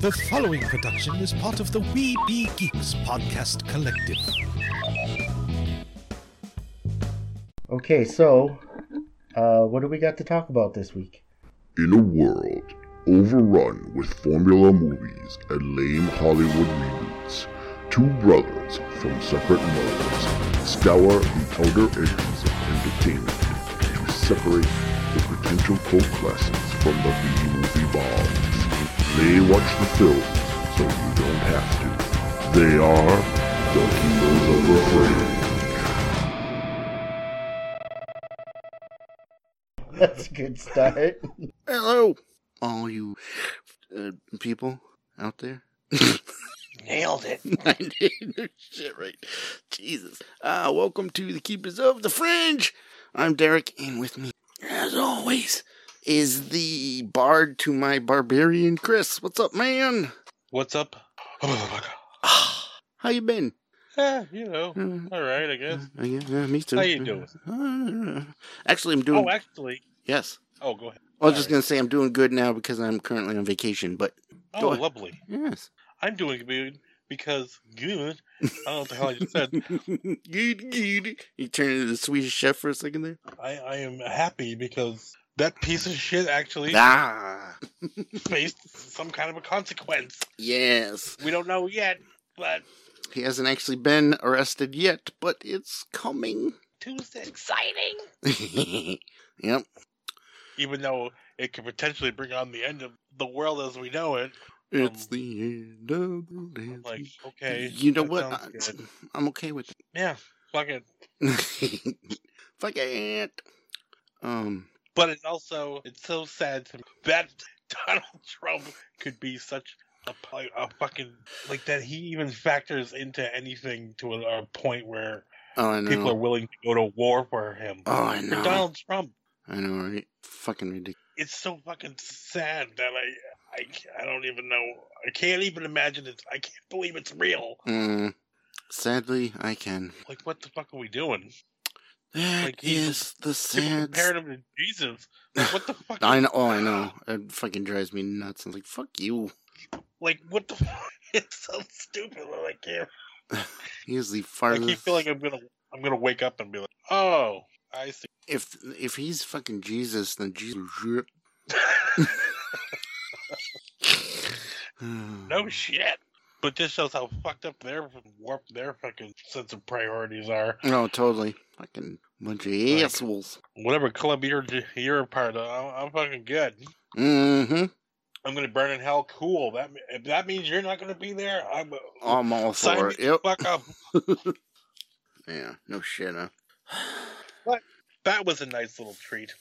The following production is part of the We Be Geeks podcast collective. Okay, so uh, what do we got to talk about this week? In a world overrun with formula movies and lame Hollywood reboots, two brothers from separate modes scour the outer edges of entertainment to separate the potential cult classics from the B-movie bombs. They watch the film so you don't have to. They are the Keepers of the Fringe. That's a good start. Hello, all you uh, people out there. Nailed it. I did. Shit, right. Jesus. Uh, welcome to the Keepers of the Fringe. I'm Derek, and with me, as always, is the bard to my barbarian Chris. What's up, man? What's up? How you been? Eh, you know, Uh, all right, I guess. uh, yeah, yeah, me too. How you doing? Uh, actually, I'm doing. Oh, actually, yes. oh, go ahead. I was just Sorry. gonna say I'm doing good now because I'm currently on vacation. But Oh, lovely. yes. I'm doing good because good. I don't know what the hell I just said. good, good. You turned into the Swedish chef for a second there. I, I am happy because that piece of shit actually Ah, faced some kind of a consequence. yes. We don't know yet, but He hasn't actually been arrested yet, but it's coming. Tuesday exciting. yep. Even though it could potentially bring on the end of the world as we know it. It's Um, the end of the I'm like, okay. you know what? I, I'm okay with it. Yeah, fuck it. Fuck it. Um. But it also it's so sad to me that Donald Trump could be such a, a fucking like that he even factors into anything to a, a point where Oh, I know. people are willing to go to war for him. oh, I For know. Donald Trump, I know, right? Fucking ridiculous. it's so fucking sad that I I I don't even know. I can't even imagine it. I can't believe it's real. Mm, sadly, I can. Like what the fuck are we doing? That Like, is the sad. compared him to Jesus. Like what the fuck? I know. Oh, I know. It fucking drives me nuts. I'm like, fuck you. Like what the? fuck? It's so stupid. I can't. He is the fire. I keep feeling I'm gonna I'm gonna wake up and be like, oh, I see. if if he's fucking Jesus, then Jesus. No shit. But this shows how fucked up their warped their fucking sense of priorities are. No, totally. Fucking bunch of Like- assholes. Whatever club you're you're a part of, I'm, I'm fucking good. Mm-hmm. I'm gonna burn in hell. Cool. That if that means you're not gonna be there, I'm I'm all for it. Yep. fuck up. Yeah. No shit. Huh? That was a nice little treat.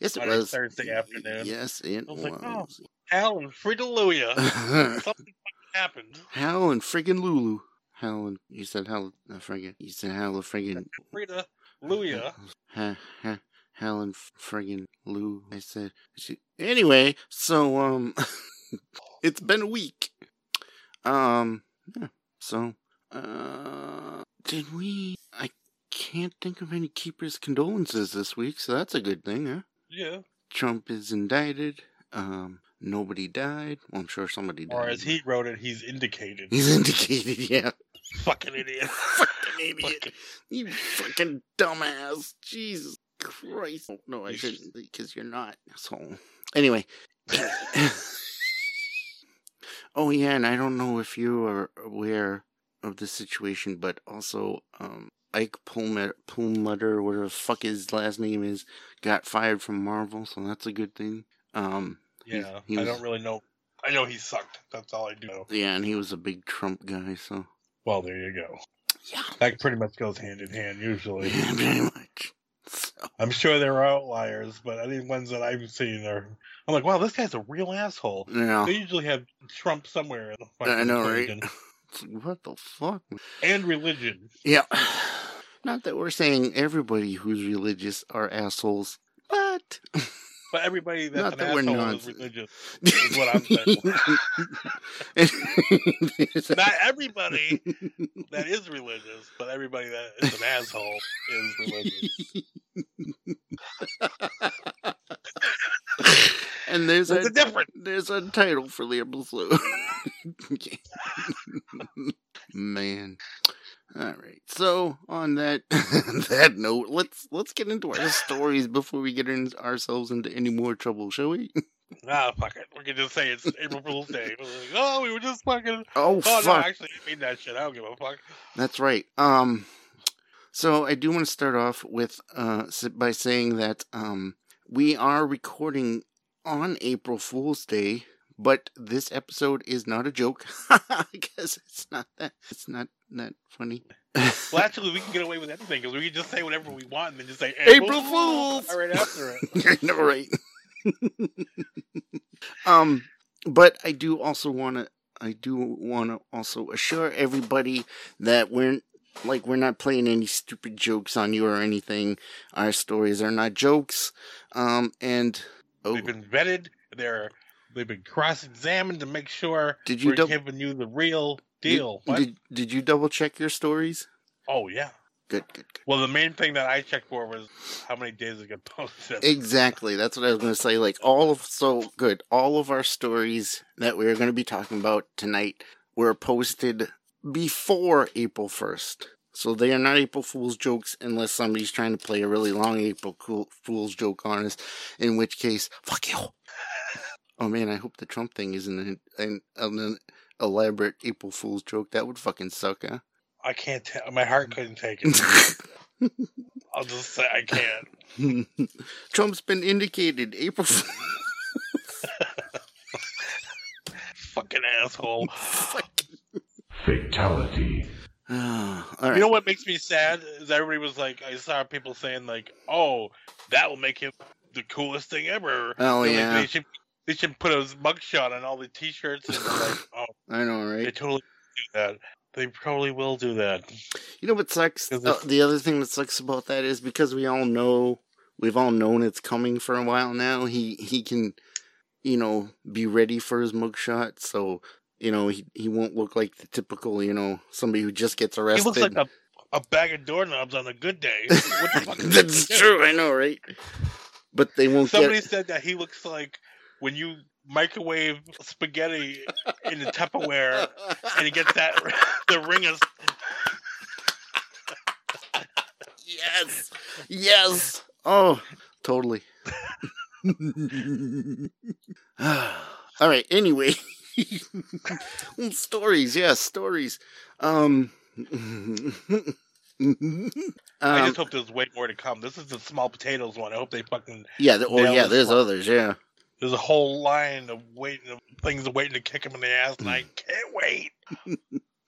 Yes, it was. Thursday afternoon. Yes, it I was like, oh. was. Hell and Hallelujah. Something happened. Hal and friggin' Lulu. Hal and you said Hal. Uh, friggin' you said Hal and friggin' Frida Luya. Ha, ha, Helen friggin' Lou. I said. She, anyway, so um, it's been a week. Um, yeah. So, uh, did we? I can't think of any keepers' condolences this week, so that's a good thing, huh? Yeah. Trump is indicted. Um, nobody died. Well, I'm sure somebody died. Or as he wrote it, he's indicated. He's indicated, yeah. fucking idiot. fucking idiot. Fucking- You fucking dumbass. Jesus Christ. Oh, no, I shouldn't because you're not. So, anyway. oh, yeah, and I don't know if you are aware of the situation, but also, um, Ike Perlmutter, Perlmutter, whatever the fuck his last name is, got fired from Marvel, so that's a good thing. Um, Yeah, he I was- don't really know. I know he sucked. That's all I do know. yeah, and he was a big Trump guy, so. Well, there you go. Yeah. That pretty much goes hand in hand usually. Yeah, pretty much. So, I'm sure there are outliers, but any ones that I've seen are. I'm like, wow, this guy's a real asshole. yeah. They usually have Trump somewhere in the fucking I know, right? like, what the fuck? And religion. Yeah. Not that we're saying everybody who's religious are assholes, but But everybody that's Not an that we're asshole not. is religious. Is what I'm saying. Not everybody that is religious, but everybody that is an asshole is religious. And there's a difference. there's a title for the episode. Man. All right. So on that that note, let's let's get into our stories before we get in, ourselves into any more trouble, shall we? Ah, fuck it. We can just say it's April Fool's Day. Like, oh, we were just fucking. Oh, Oh no, fuck. actually, I mean that shit. I don't give a fuck. That's right. Um, so I do want to start off with uh by saying that um we are recording on April Fool's Day, but this episode is not a joke because it's not that it's not that funny. Well, actually, we can get away with anything because we can just say whatever we want and then just say April Fools! right after it. You're right. um, but I do also want to. I do want to also assure everybody that we're like we're not playing any stupid jokes on you or anything. Our stories are not jokes. Um, and oh, They've been vetted. They're they've been cross-examined to make sure Did you we're giving you the real did, deal. What? did did you double check your stories? oh yeah. Good, good, good. Well, the main thing that I checked for was how many days it got posted. Exactly. That's what I was going to say. Like all of so good. All of our stories that we're going to be talking about tonight were posted before April first. So they are not April Fool's jokes unless somebody's trying to play a really long April Cool- Fool's joke on us. In which case, fuck you. Oh man, I hope the Trump thing isn't an, an, an elaborate April Fool's joke. That would fucking suck, huh? I can't. ta- my heart couldn't take it. I'll just say I can't. Trump's been indicated. April Fool. Fucking asshole. Fatality. All right. You know what makes me sad is everybody was like, I saw people saying like, "Oh, that will make him the coolest thing ever." Oh, They're like, yeah. they should they should put his mugshot on all the T-shirts and like, oh, I know, right? they totally do that. They probably will do that. You know what sucks? Uh, the other thing that sucks about that is because we all know, we've all known it's coming for a while now. He he can, you know, be ready for his mugshot, so you know he he won't look like the typical, you know, somebody who just gets arrested. He looks like a a bag of doorknobs on a good day. What the fuck That's true. I know, right? But they won't Somebody get. said that he looks like when you microwave spaghetti in the Tupperware and you get that the ring of Yes, yes. Oh, totally. All right. Anyway, stories. Yes, stories. Um. I um, just hope there's way more to come. This is the small potatoes one. I hope they fucking. yeah. th- Oh, yeah. There's one. others. Yeah. There's a whole line of waiting, of things waiting to kick him in the ass, and I can't wait.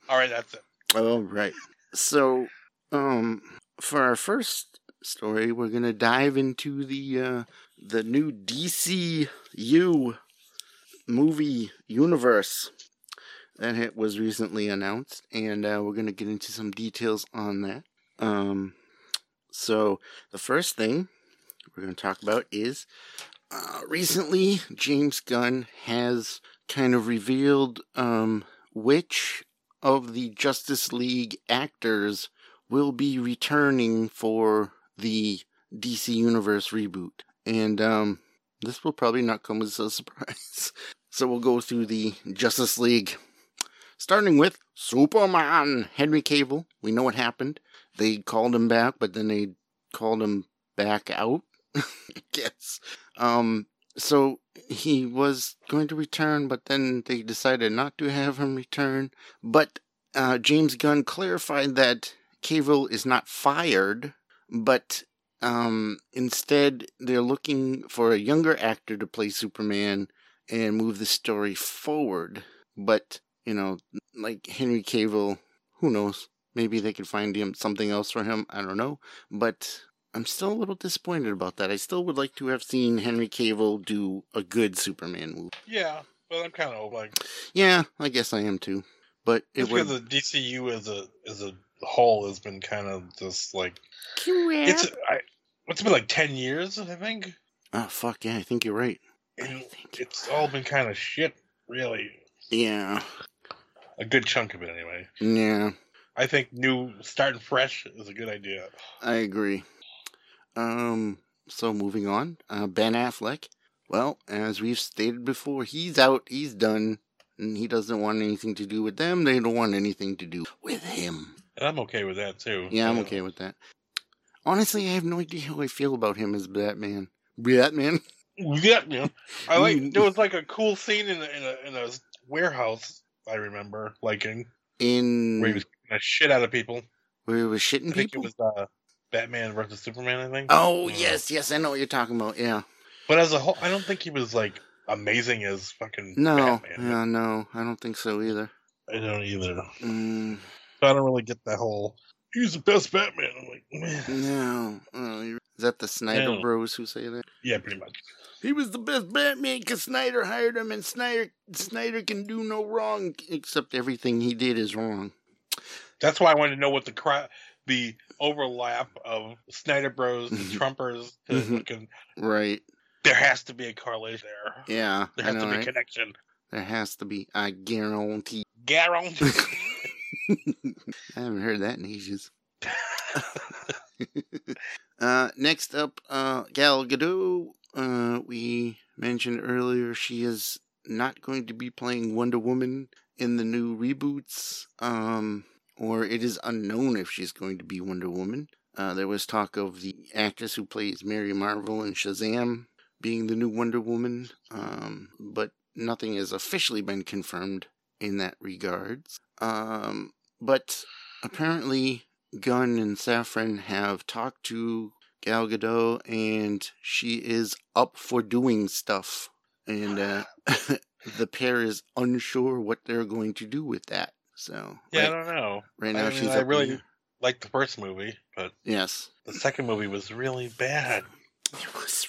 All right, that's it. All right. So, um, for our first story, we're gonna dive into the uh, the new DCU movie universe that hit, was recently announced, and uh, we're gonna get into some details on that. Um, so the first thing we're gonna talk about is uh, recently James Gunn has kind of revealed um which of the Justice League actors will be returning for the DC Universe reboot. And um, this will probably not come as a surprise. So we'll go through the Justice League. Starting with Superman, Henry Cavill. We know what happened. They called him back, but then they called him back out. I guess. Um, so he was going to return, but then they decided not to have him return. But uh, James Gunn clarified that Cavill is not fired, but um, instead they're looking for a younger actor to play Superman and move the story forward. But you know, like Henry Cavill, who knows? Maybe they could find him something else for him. I don't know, but I'm still a little disappointed about that. I still would like to have seen Henry Cavill do a good Superman movie. Yeah, but I'm kind of like Yeah, I guess I am too. But it just would. because the DCU as a as a whole has been kind of just like it's I, it's been like ten years, I think, Oh fuck yeah! I think you're right. I and think you're it's all been kind of shit. Really, Yeah, a good chunk of it anyway. yeah, I think new starting fresh is a good idea. I agree. Um, so moving on, uh, Ben Affleck Well, as we've stated before, he's out, he's done, and he doesn't want anything to do with them. They don't want anything to do with him. And I'm okay with that too. Yeah, I'm okay with that. Honestly, I have no idea how I feel about him as Batman. Batman? Yeah, man. I like. There was like a cool scene in a, in a in a warehouse. I remember liking In where he was shit out of people. where he was shitting I think it people? was uh, Batman versus Superman. I think. Oh, yes, yes, I know what you're talking about. Yeah. But as a whole, I don't think he was like amazing as fucking No, Batman. yeah, no, I don't think so either. I don't either. Mm, I don't really get that whole. He's the best Batman. I'm like, man. no. Oh, is that the Snyder Yeah. Bros who say that? Yeah, pretty much. He was the best Batman because Snyder hired him, and Snyder Snyder can do no wrong except everything he did is wrong. That's why I wanted to know what the cra- the overlap of Snyder Bros, the Mhm. Trumpers, Mhm. fucking. Right? There has to be a correlation there. Yeah, There has know, to be a connection. There has to be. I guarantee. Guarantee. I haven't heard that in ages. uh, next up, uh, Gal Gadot. Uh, we mentioned earlier she is not going to be playing Wonder Woman in the new reboots, um, or it is unknown if she's going to be Wonder Woman. Uh, there was talk of the actress who plays Mary Marvel in Shazam being the new Wonder Woman, um, but nothing has officially been confirmed in that regards. Um, but apparently, Gunn and Safran have talked to Gal Gadot, and she is up for doing stuff. And uh, the pair is unsure what they're going to do with that. So yeah, I don't know. right now I mean, she's I really-. Like the first movie, but yes. the second movie was really bad. It was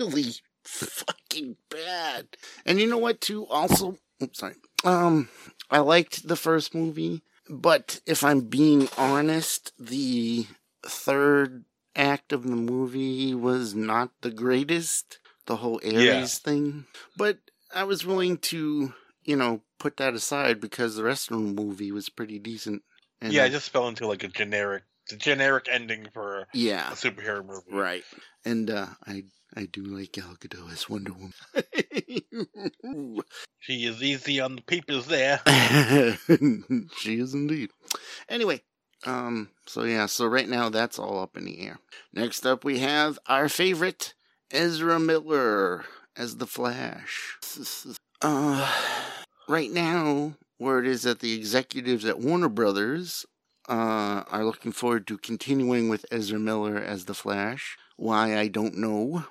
really fucking bad. And you know what too? Also, oops, sorry. Um, I liked the first movie, but if I'm being honest, the third act of the movie was not the greatest. The whole Ares Yeah. thing, but I was willing to, you know, put that aside because the rest of the movie was pretty decent. And yeah, it just fell into like a generic, the generic ending for a superhero movie. Right. And uh, I I do like Gal Gadot as Wonder Woman. She is easy on the peepers there. she is indeed. Anyway, um, so yeah, so right now that's all up in the air. Next up, we have our favorite Ezra Miller as the Flash. Uh, right now, where it is that the executives at Warner Brothers uh, are looking forward to continuing with Ezra Miller as the Flash. Why I don't know,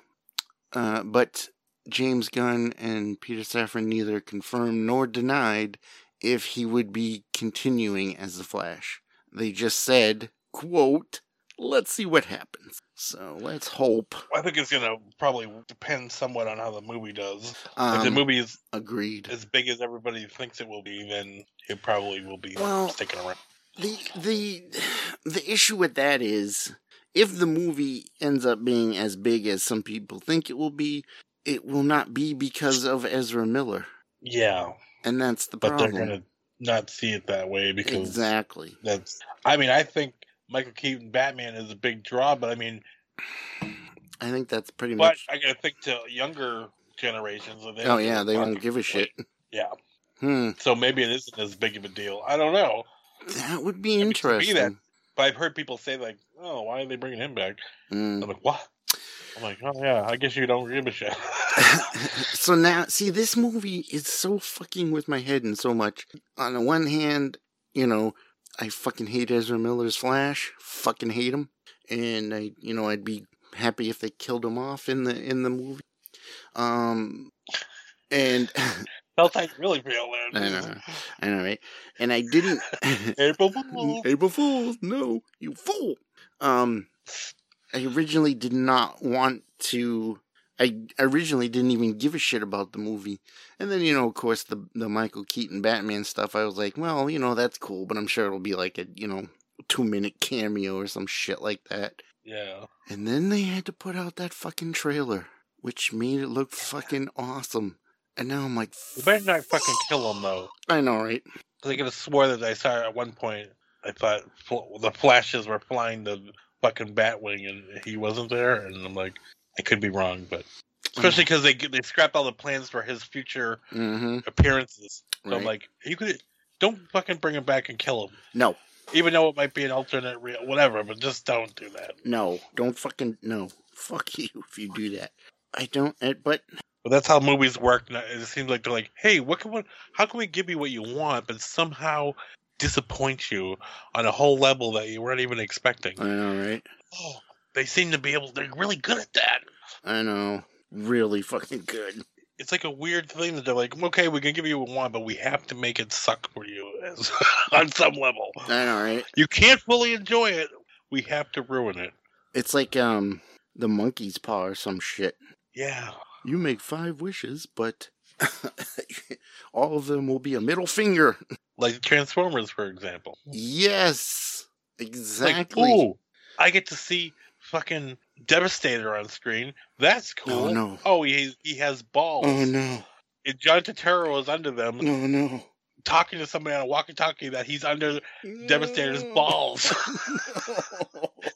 uh, but James Gunn and Peter Safran neither confirmed nor denied if he would be continuing as the Flash. They just said, "quote Let's see what happens." So let's hope. I think it's gonna probably depend somewhat on how the movie does. if the Um, movie is agreed. as big as everybody thinks it will be, then it probably will be Well- sticking around. the the the issue with that is if the movie ends up being as big as some people think it will be, it will not be because of Ezra Miller, Yeah, and that's the but problem. they're gonna not see it that way because exactly. that's. I mean, I think Michael Keaton Batman is a big draw, but I mean, I think that's pretty much. but much. I gotta think to younger generations. and Oh yeah, they don't won't give a shit. Yeah, Hmm, so maybe it isn't as big of a deal. I don't know, that would be I mean, interesting. that- but I've heard people say like, "Oh, why are they bringing him back?" Hmm. I'm like, "What?" I'm like, "Oh yeah, I guess you don't give a shit." so now, see, this movie is so fucking with my head and so much. On the one hand, you know, I fucking hate Ezra Miller's Flash. Fucking hate him. And I, you know, I'd be happy if they killed him off in the in the movie. Um, and Felt like really real. I know. I know, right? And I didn't. April Fool. April Fools, no, you fool. Um, I originally did not want to. I originally didn't even give a shit about the movie, and then you know, of course, the the Michael Keaton Batman stuff. I was like, well, you know, that's cool, but I'm sure it'll be like a you know two minute cameo or some shit like that. Yeah. And then they had to put out that fucking trailer, which made it look fucking awesome. And now I'm like, You better not fucking kill him though. I know, right? Because I could have swore that I saw at one point. I thought fl- the flashes were flying the fucking Batwing and he wasn't there, and I'm like, I could be wrong, but especially because they they scrapped all the plans for his future Mm-hmm. appearances. So I'm like, you could don't fucking bring him back and kill him, No, even though it might be an alternate real whatever. But just don't do that. no, don't fucking no. Fuck you if you do that. I don't. eh, But But that's how movies work. It seems like they're like, hey, what can we, how can we give you what you want, but somehow disappoint you on a whole level that you weren't even expecting? I know, right? Oh, they seem to be able. They're really good at that. I know. Really fucking good. It's like a weird thing that they're like, okay, we can give you you want, but we have to make it suck for you as, on some level. I know, right? You can't fully enjoy it. We have to ruin it. It's like um the monkey's paw or some shit. Yeah. You make five wishes, but all of them will be a middle finger. Like Transformers, for example. Yes, Like, exactly. ooh, I get to see fucking Devastator on screen. That's oh, cool. Oh, no. Oh, he he has balls. oh no! And John Turturro is under them, No no! talking to somebody on a walkie-talkie that he's under Devastator's balls.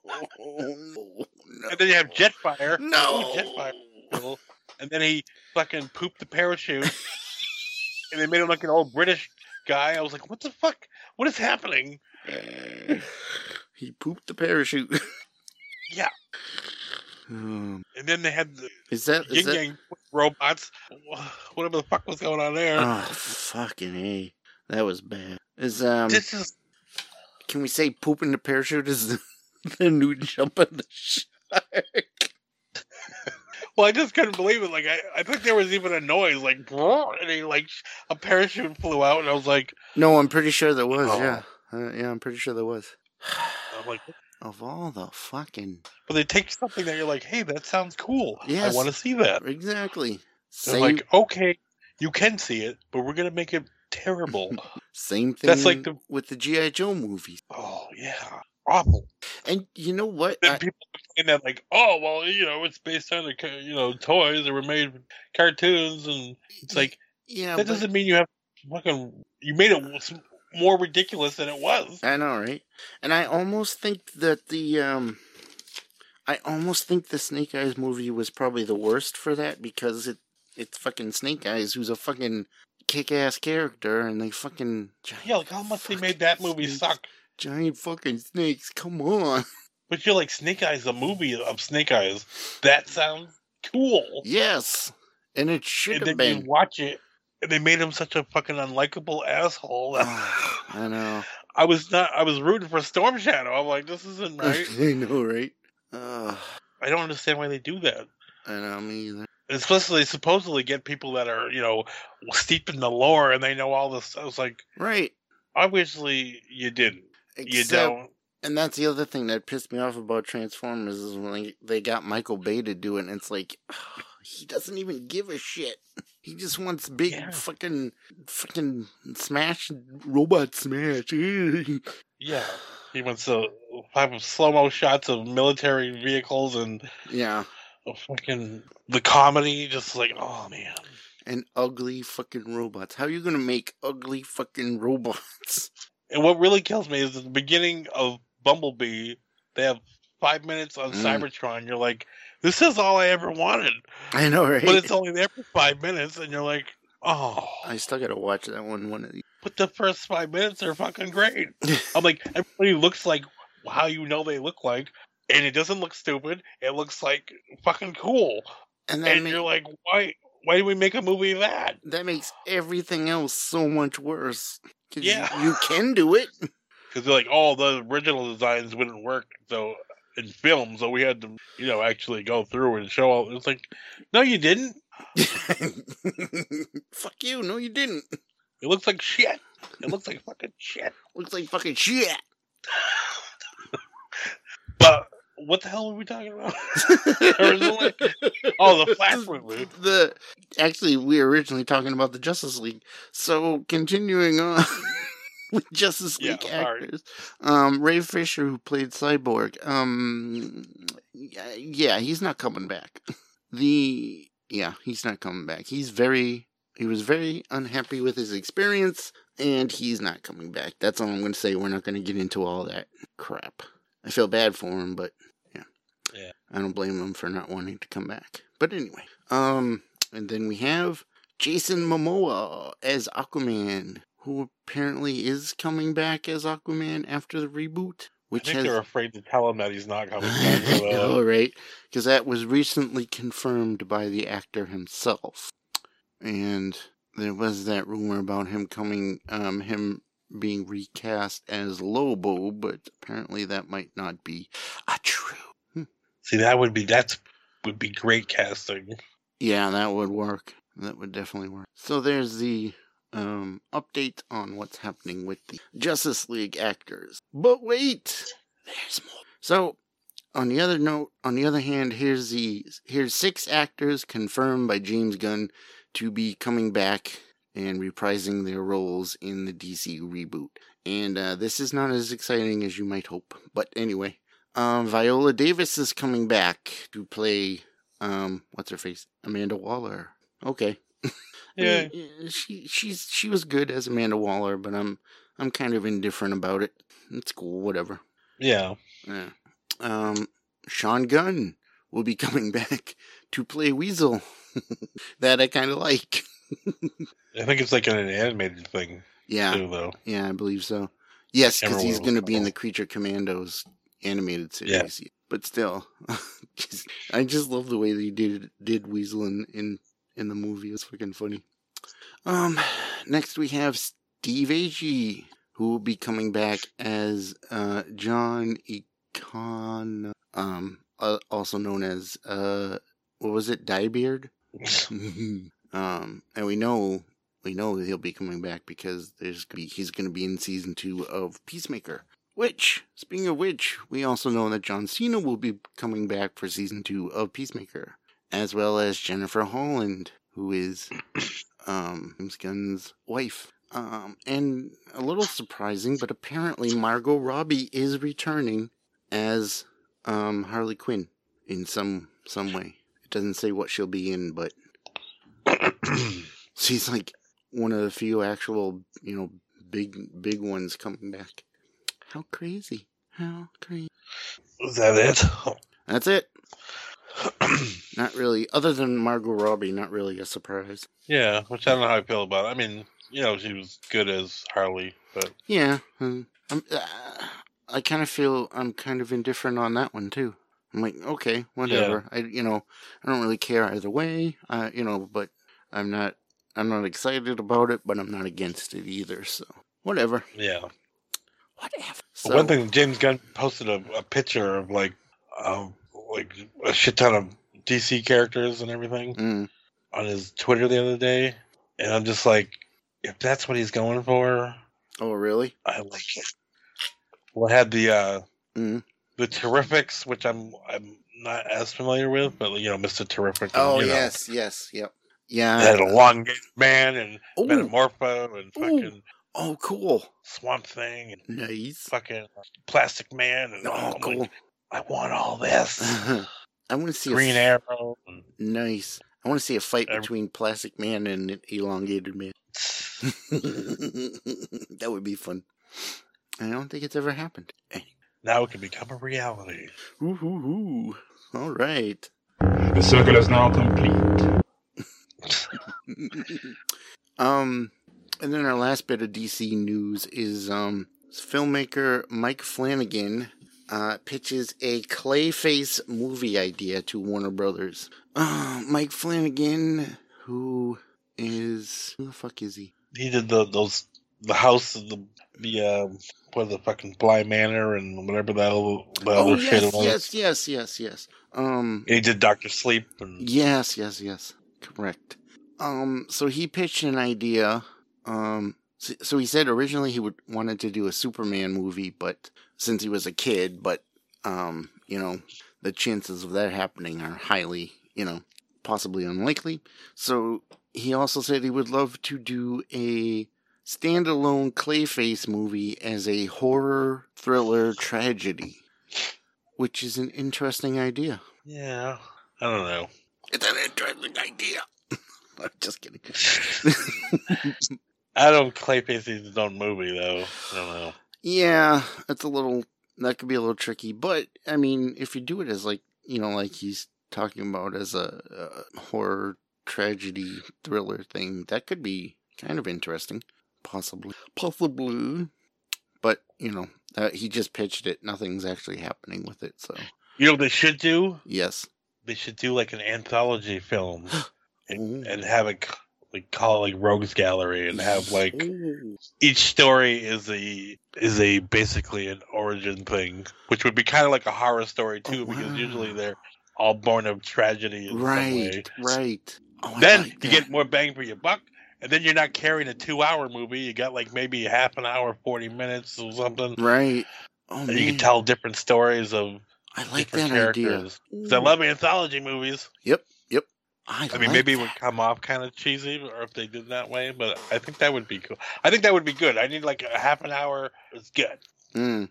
no. and then you have Jetfire. No. Jetfire. And then he fucking pooped the parachute. and they made him like an old British guy. I was like, what the fuck? What is happening? he pooped the parachute. Yeah. Um, And then they had the is that is Yin that? Yang robots. Whatever the fuck was going on there. Oh fucking a! That was bad. Is um? this is Can we say pooping in the parachute is the, the new jump of the shark? well, I just couldn't believe it. Like I, I think there was even a noise, like and he, like a parachute flew out, and I was like, No, I'm pretty sure there was. Oh. Yeah, uh, yeah, I'm pretty sure there was. I'm like, Of all the fucking but they take something that you're like, hey, that sounds cool. Yes. I want to see that. exactly They're same like, okay, you can see it, but we're gonna make it terrible. same thing. That's like the- with the GI Joe movies. oh yeah, awful. And you know what? Then I- people saying that like, oh well, you know, it's based on the you know toys that were made cartoons, and it's like yeah, that but- doesn't mean you have fucking you made it more ridiculous than it was. I know, right? And I almost think that the um I almost think the Snake Eyes movie was probably the worst for that because it it's fucking Snake Eyes who's a fucking kick ass character and they fucking giant, Yeah, like how much they made that movie snakes. suck. giant fucking snakes. Come on. But you're like Snake Eyes, a movie of Snake Eyes. That sounds cool. Yes. And it should and have then been. you watch it, they made him such a fucking unlikable asshole. I know. I was not. I was rooting for Storm Shadow. I'm like, this isn't right. I know, right? Uh, I don't understand why they do that. I know me either. Especially supposedly get people that are you know steeped in the lore and they know all this. I was like, Right. obviously you didn't. you don't. and that's the other thing that pissed me off about Transformers is when they, they got Michael Bay to do it, and it's like he doesn't even give a shit. He just wants big Yeah. fucking fucking smash robot smash. Yeah, he wants to have slow mo shots of military vehicles and yeah, fucking the comedy. Just like, oh man. and ugly fucking robots. How are you gonna make ugly fucking robots? And what really kills me is at the beginning of Bumblebee, they have five minutes on Mm. Cybertron. You're like, this is all I ever wanted. I know, right? But it's only there for five minutes, and you're like, oh. I still gotta watch that one one of these. But the first five minutes are fucking great. I'm like, everybody looks like how you know they look like, and it doesn't look stupid. It looks like fucking cool. And And you're like, why? Why did we make a movie of that? that makes everything else so much worse. 'Cause you- Yeah. you can do it. Because they're like, oh, the original designs wouldn't work, so in film, so we had to, you know, actually go through and show all. It's like, no, you didn't. Fuck you. No, you didn't. It looks like shit. It looks like fucking shit. Looks like fucking shit. But what the hell were we talking about? Originally? Oh, the Flash movie. The actually, we were originally talking about the Justice League. So continuing on Justice Yeah, League sorry. actors, um, Ray Fisher, who played Cyborg, um, yeah, yeah, he's not coming back. The yeah, he's not coming back. He's very he was very unhappy with his experience, and he's not coming back. That's all I'm going to say. We're not going to get into all that crap. I feel bad for him, but yeah, Yeah. I don't blame him for not wanting to come back. But anyway, Um, and then we have Jason Momoa as Aquaman, who apparently is coming back as Aquaman after the reboot. I Which think has they're afraid to tell him that he's not coming back. uh, All right, because that was recently confirmed by the actor himself, and there was that rumor about him coming, um, him being recast as Lobo, but apparently that might not be a true. See, that would be that's would be great casting. Yeah, that would work. That would definitely work. So there's the um update on what's happening with the Justice League actors. But wait, there's more. So on the other note, on the other hand, here's the here's six actors confirmed by James Gunn to be coming back and reprising their roles in the DC reboot. And uh, this is not as exciting as you might hope. But anyway, um, Viola Davis is coming back to play um, what's her face? Amanda Waller. Okay. Yeah, I mean, she she's she was good as Amanda Waller, but I'm I'm kind of indifferent about it. It's cool, whatever. yeah. Yeah. Um, Sean Gunn will be coming back to play Weasel. that I kind of like. I think it's like an animated thing Yeah, too, though. yeah, I believe so. Yes, because he's going to be in the Creature Commandos animated Yeah. series. But still, I just love the way they did did Weasel in in, in the movie. It's fucking funny. Um, next we have Steve Agee, who will be coming back as uh John Econ, um, uh, also known as uh, what was it, Dyebeard? um, and we know we know that he'll be coming back because there's gonna be, he's going to be in season two of Peacemaker. Which, speaking of which, we also know that John Cena will be coming back for season two of Peacemaker, as well as Jennifer Holland, who is um James Gunn's wife. Um, and a little surprising, but apparently Margot Robbie is returning as um Harley Quinn in some some way. It doesn't say what she'll be in, but she's like one of the few actual, you know, big big ones coming back. How crazy! How crazy! Is that it? That's it. Not really. Other than Margot Robbie, not really a surprise. yeah, which I don't know how I feel about. It. I mean, you know, she was good as Harley, but Yeah, um, I'm, uh, I kind of feel I'm kind of indifferent on that one too. I'm like, okay, whatever. I, you know, I don't really care either way. Uh, you know, but I'm not, I'm not excited about it, but I'm not against it either. So whatever, yeah. whatever. So, one thing, James Gunn posted a, a picture of like, um, like a shit ton of DC characters and everything mm, on his Twitter the other day, and I'm just like, if that's what he's going for, oh really? I like it. Well, I had the uh, Mm. the Terrifics, which I'm I'm not as familiar with, but you know, Mister Terrific. and, Oh you know, yes, yes, yep, They yeah. had a long Man and Oh, Metamorpho and fucking oh, cool, Swamp Thing and nice. fucking Plastic Man and Oh, I'm cool. like, I want all this. I want to see Green a f- Arrow. Nice. I want to see a fight Every- between Plastic Man and Elongated Man. that would be fun. I don't think it's ever happened. now it can become a reality. Ooh, ooh, ooh. All right. The circle is now complete. um, and then our last bit of DC news is um, filmmaker Mike Flanagan uh, pitches a Clayface movie idea to Warner Brothers. Uh, Mike Flanagan, who is who the fuck is he? He did the those the house of the the um what the fucking Bly Manor and whatever the hell the Oh other shit yes, was. yes, yes, yes, yes. Um, He did Doctor Sleep and Yes, yes, yes. Correct. Um, so he pitched an idea. Um, so, so he said originally he would wanted to do a Superman movie, but since he was a kid, but um, you know, the chances of that happening are highly, you know, possibly unlikely. So he also said he would love to do a standalone Clayface movie as a horror thriller tragedy, which is an interesting idea. yeah, I don't know. It's an interesting idea. I'm just kidding. I don't his own movie though. I don't know. Yeah, it's a little that could be a little tricky, but I mean, if you do it as like you know, like he's talking about as a, a horror tragedy thriller thing. That could be kind of interesting, possibly, possibly. But you know, uh, he just pitched it. Nothing's actually happening with it. So You know what they should do? yes, They should do like an anthology film and, and have it like call it like Rogues Gallery and have like each story is a is a basically an origin thing, which would be kind of like a horror story oh, too, Oh, because usually they're all born of tragedy in some way. right, right. Oh, Then like you that. get more bang for your buck, and then you're not carrying a two-hour movie. You got like maybe half an hour, forty minutes or something, right. Oh and you can tell different stories of I like that idea. characters. 'Cause I mm. love anthology movies. I, I mean, like maybe it would come off kind of cheesy, or if they did that way, but I think that would be cool. I think that would be good. I need like a half an hour. It's good, Mm.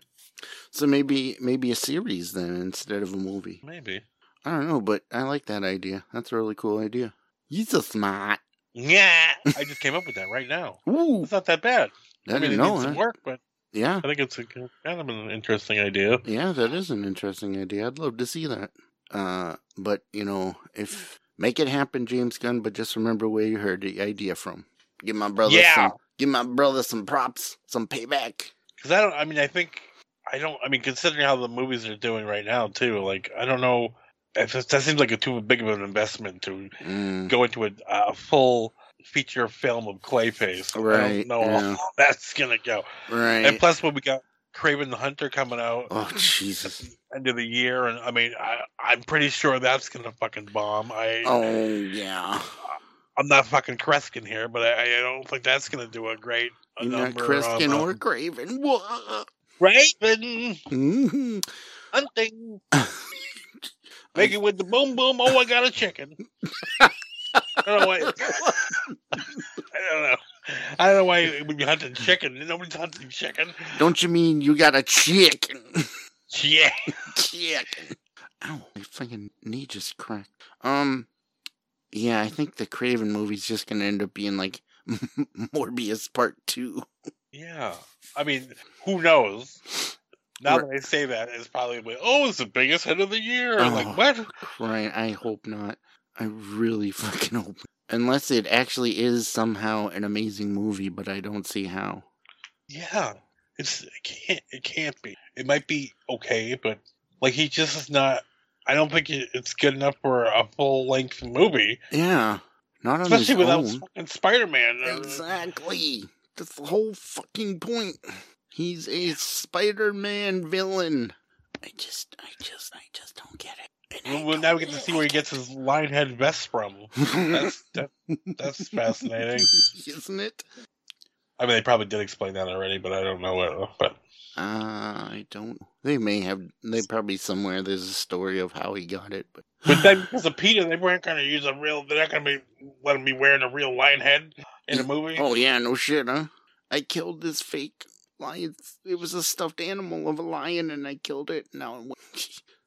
So maybe maybe a series then instead of a movie. maybe. I don't know, but I like that idea. That's a really cool idea. You're so smart. Yeah, I just came up with that right now. Ooh, It's not that bad. I, I mean, didn't it know. needs Huh? some work, but Yeah, I think it's a, kind of an interesting idea. yeah, that is an interesting idea. I'd love to see that. Uh, but you know, if make it happen, James Gunn. But just remember where you heard the idea from. Give my brother Yeah. some. Give my brother some props, some payback. Because I don't. I mean, I think I don't. I mean, considering how the movies are doing right now, too. Like, I don't know. If it, that seems like a too big of an investment to Mm, go into a, a full feature film of Clayface. I Right, don't know yeah. how that's gonna go. right. And plus, what we got Kraven the Hunter coming out oh Jesus. the end of the year, and I mean, I, I'm pretty sure that's gonna fucking bomb. I, Oh yeah. I'm not fucking Kreskin here, but I, I don't think that's gonna do a great a You're not number. Kreskin of, or Craven. Wha- Raven Mhm. hunting. Make it with the boom boom. Oh, I got a chicken. I don't know. I don't know. I don't know why when you hunting chicken, nobody's hunting chicken. Don't you mean you got a chicken? Yeah. chicken. Ow, my fucking knee just cracked. Um, yeah, I think the Kraven movie's just gonna end up being like Morbius Part 2. Yeah. I mean, who knows? Now Right. that I say that, it's probably like, oh, it's the biggest hit of the year. Oh. Like, what? Right, I hope not. I really fucking hope. Unless it actually is somehow an amazing movie, but I don't see how. Yeah. It's it can't it can't be. It might be okay, but like he just is not. I don't think it's good enough for a full length movie, Yeah, not especially without fucking Spider Man. Uh, exactly. That's the whole fucking point. He's a Spider-Man villain. I just, I just, I just don't get it. Well, now we get to see where he gets his lionhead vest from. That's that, that's fascinating. isn't it? I mean, they probably did explain that already, but I don't know it. But Uh, I don't. They may have. They probably somewhere there's a story of how he got it, but but then because of Peter, they weren't going to use a real. They're not going to be let him be wearing a real lion head in a movie. oh yeah, no shit, huh? I killed this fake lion. It was a stuffed animal of a lion, and I killed it. Now.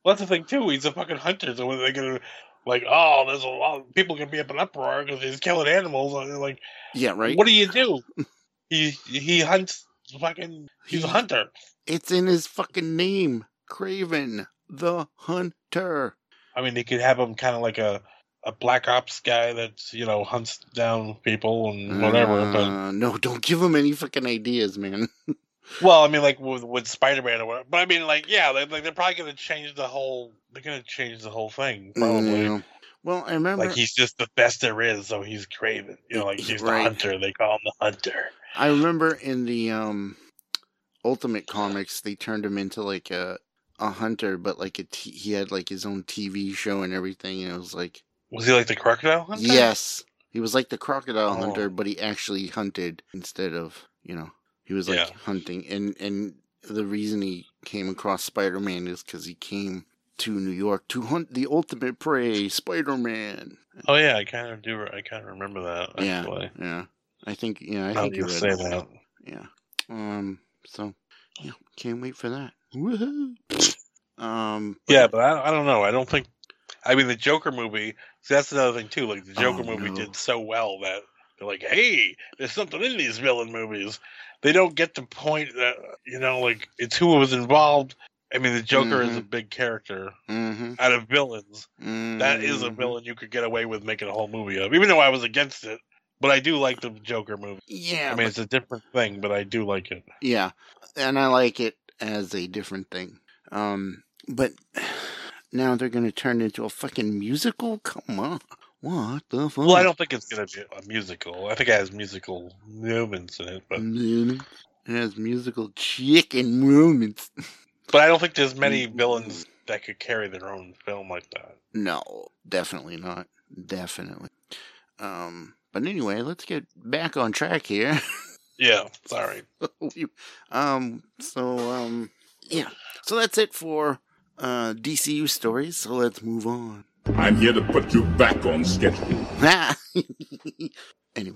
Well, that's the thing too. He's a fucking hunter, so they're to like, oh, there's a lot of people to be up in uproar because he's killing animals. Like, yeah, right. what do you do? he he hunts. Fucking, he's a hunter. It's in his fucking name, Kraven the Hunter. I mean, they could have him kind of like a a black ops guy that you know hunts down people and whatever. but Uh, no, don't give him any fucking ideas, man. Well, I mean, like with, with Spider Man or whatever. But I mean, like, yeah, they, like they're probably gonna change the whole. They're gonna change the whole thing, probably. Yeah. Well, I remember. Like he's just the best there is, so he's Craven. You know, like he's Right. the hunter. They call him the hunter. I remember in the um Ultimate Comics, they turned him into like a a hunter, but like a t- he had like his own TV show and everything, and it was like Was he like the crocodile hunter? yes, he was like the crocodile Oh. hunter, but he actually hunted instead of you know he was like Yeah. hunting, and and the reason he came across Spider Man is because he came to New York to hunt the ultimate prey, Spider Man. Oh yeah, I kind of do. I kind of remember that. Yeah, Actually, yeah. I think yeah, I think you say that. that. Yeah. Um. So, yeah, can't wait for that. Woohoo! Um. but- Yeah, but I, I don't know. I don't think. I mean, the Joker movie. That's another thing too. Like the Joker Oh, movie no. did so well that they're like, "Hey, there's something in these villain movies." They don't get to point that you know, like it's who was involved I mean, the Joker is a Mhm. big character Mm-hmm. out of villains. That is a villain you could get away with making a whole movie of, even though I was against it. But I do like the Joker movie. Yeah, I mean, it's a different thing, but I do like it. Yeah, and I like it as a different thing. Um, but now they're gonna turn it into a fucking musical. Come on, what the fuck? Well, I don't think it's gonna be a musical. I think it has musical moments in it, but It has musical chicken moments. but I don't think there's many villains that could carry their own film like that. No, definitely not. Definitely. Um, but anyway, let's get back on track here. Yeah, sorry. Um, so um, yeah. So that's it for uh DCU stories. So let's move on. I'm here to put you back on schedule. anyway,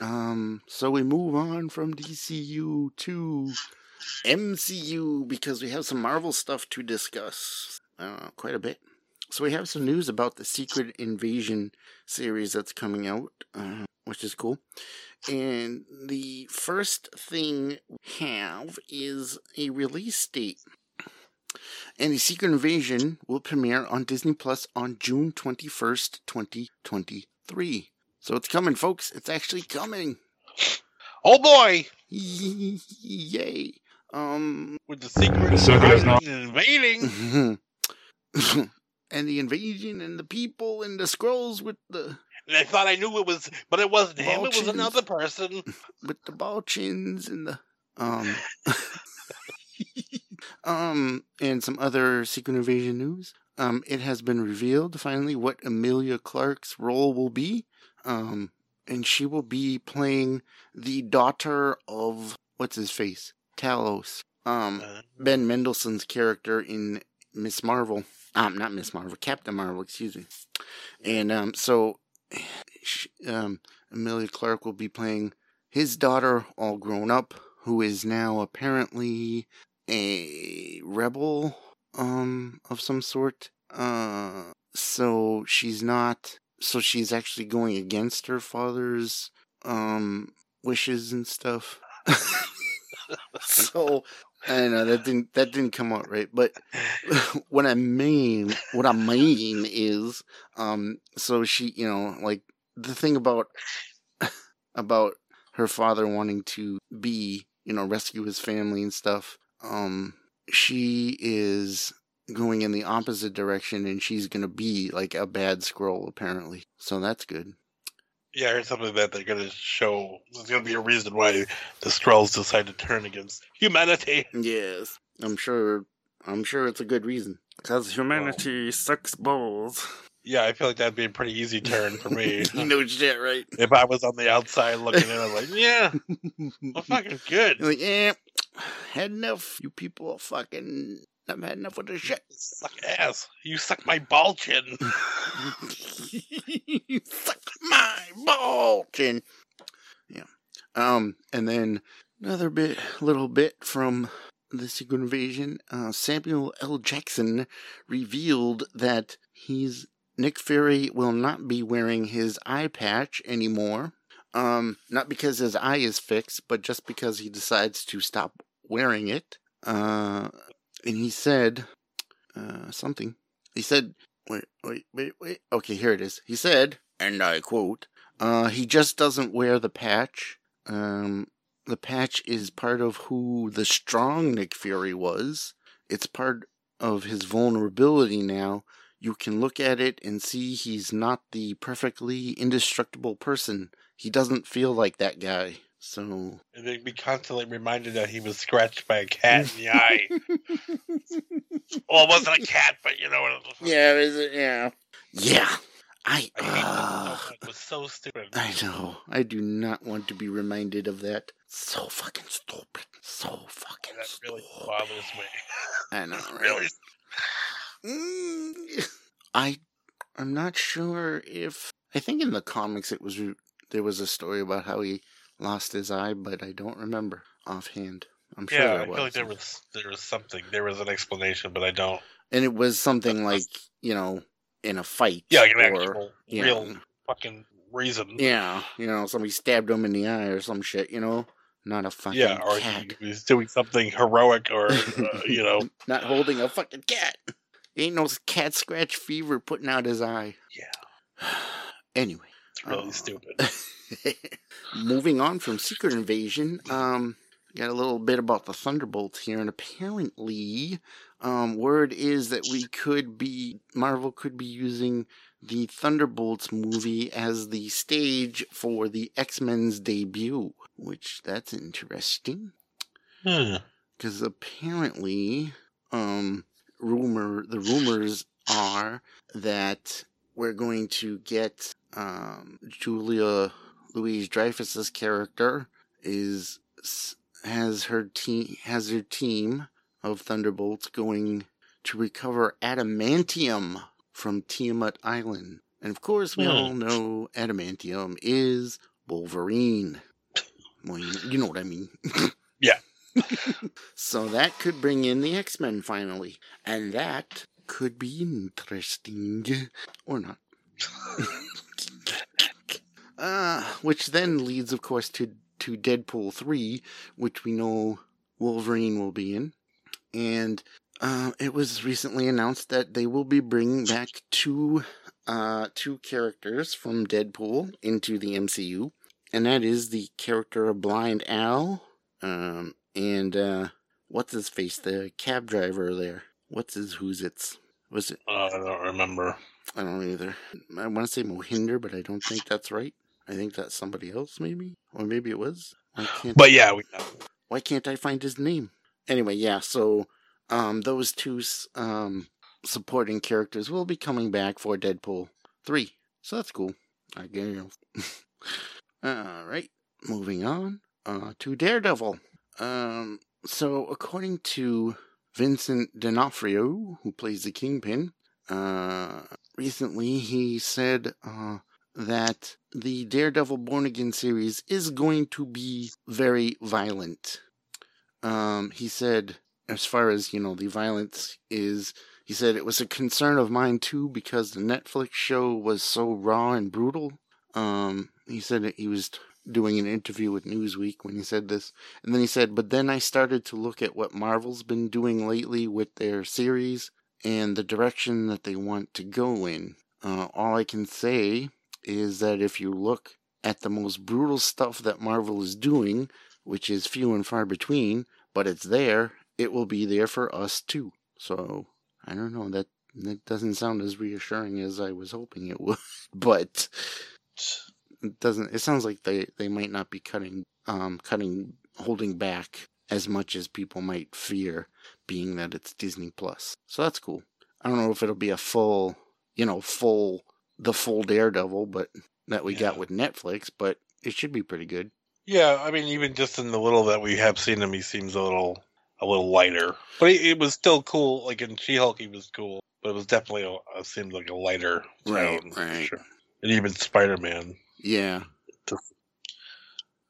um, so we move on from DCU to MCU because we have some Marvel stuff to discuss. Uh, quite a bit. So we have some news about the Secret Invasion series that's coming out, uh, which is cool. And the first thing we have is a release date. And the Secret Invasion will premiere on Disney Plus on June 21st, 2023. So it's coming, folks. It's actually coming. Oh boy, Yay. Um with the secret The circle is now- invading. and the invasion and the people and the scrolls with the And I thought I knew it was, but it wasn't him. It was another person. with the ball chins and the um um and some other secret invasion news. Um it has been revealed finally what Emilia Clarke's role will be. Um and she will be playing the daughter of what's his face? Talos. Um Uh, ben mendelsohn's character in miss marvel. Um not miss marvel captain marvel excuse me. And um so sh um Emilia Clarke will be playing his daughter all grown up who is now apparently a rebel um of some sort uh so she's not so she's actually going against her father's um wishes and stuff so I know that didn't that didn't come out right, but what I mean, what I mean is, um, so she, you know, like the thing about about her father wanting to be, you know, rescue his family and stuff. Um, she is going in the opposite direction, and she's gonna be like a bad Skrull apparently. So that's good. yeah, I heard something that they're going to show. There's going to be a reason why the Skrulls decide to turn against humanity. Yes, I'm sure. I'm sure it's a good reason. Cause humanity sucks balls. Yeah, I feel like that'd be a pretty easy turn for me. you know shit, right? if I was on the outside looking in, I'm like, yeah, I'm fucking good. Like, yeah, had enough. You people are fucking. I've had enough of this shit. Suck ass. You suck my ball chin. you suck my ball chin. Yeah. Um, and then another bit, little bit from the Secret Invasion. Uh, Samuel L. Jackson revealed that he's Nick Fury will not be wearing his eye patch anymore. Um, not because his eye is fixed, but just because he decides to stop wearing it. Uh, and he said uh, something. He said, wait, wait, wait, wait. Okay, here it is. He said, and I quote, uh, he just doesn't wear the patch. Um, the patch is part of who the strong Nick Fury was. It's part of his vulnerability now. You can look at it and see he's not the perfectly indestructible person. He doesn't feel like that guy. So And they'd be constantly reminded that he was scratched by a cat in the eye. well, it wasn't a cat, but you know what? it was. Yeah, is it? Yeah. Yeah. I. I that Uh, so. It was so stupid. I know. I do not want to be reminded of that. So fucking stupid. So fucking That really stupid. bothers me. I know, right? Really? Mm, I. I'm not sure if. I think in the comics it was there was a story about how he lost his eye, but I don't remember offhand. I'm sure Yeah, there I was. feel like there was there was something. There was an explanation, but I don't. and it was something like you know in a fight. Yeah, like an or, actual yeah. real fucking reason. Yeah, you know, somebody stabbed him in the eye or some shit, you know? not a fucking Yeah, or cat. he was doing something heroic, or uh, you know, not holding a fucking cat. Ain't no cat scratch fever putting out his eye. Yeah. anyway, really Oh. stupid. moving on from Secret Invasion, um, got a little bit about the Thunderbolts here, and apparently, um, word is that we could be Marvel could be using the Thunderbolts movie as the stage for the X Men's debut, which that's interesting Hmm. because apparently, um, rumor the rumors are that we're going to get um, Julia Louise Dreyfus's character is has her team has her team of Thunderbolts going to recover adamantium from Tiamat Island, and of course we Hmm. all know adamantium is Wolverine. Well, you, you know what I mean. Yeah. so that could bring in the X Men finally, and that could be interesting or not. uh, which then leads, of course, to to Deadpool three, which we know Wolverine will be in, and uh, it was recently announced that they will be bringing back two uh, two characters from Deadpool into the MCU, and that is the character of Blind Al, um, and uh, what's his face, the cab driver there. What's his who's it's? Was it? Uh, I don't remember. I don't either. I want to say Mohinder, but I don't think that's right. I think that's somebody else, maybe, or maybe it was. But yeah, we know. why can't I find his name? Anyway, yeah. So, um, those two um supporting characters will be coming back for Deadpool three. So that's cool. I guess. All right. Moving on. Uh, to Daredevil. Um. So according to Vincent D'Onofrio, who plays the Kingpin, uh, recently he said uh, that the Daredevil Born Again series is going to be very violent. Um, he said, as far as you know, the violence is. He said it was a concern of mine too because the Netflix show was so raw and brutal. Um, he said he was doing an interview with Newsweek when he said this, and then he said, "But then I started to look at what Marvel's been doing lately with their series and the direction that they want to go in. Uh, all I can say is that if you look at the most brutal stuff that Marvel is doing, which is few and far between, but it's there, it will be there for us too. So I don't know that that doesn't sound as reassuring as I was hoping it would, but it doesn't. It sounds like they they might not be cutting um cutting holding back as much as people might fear, being that it's Disney Plus. So that's cool. I don't know if it'll be a full, you know, full the full Daredevil, but that we got with Netflix, but it should be pretty good. Yeah, I mean, even just in the little that we have seen him, he seems a little, a little lighter. But he, it was still cool. Like in She-Hulk, he was cool, but it was definitely a, it seemed like a lighter Right, tone, right. sure. And even Spider-Man. Yeah.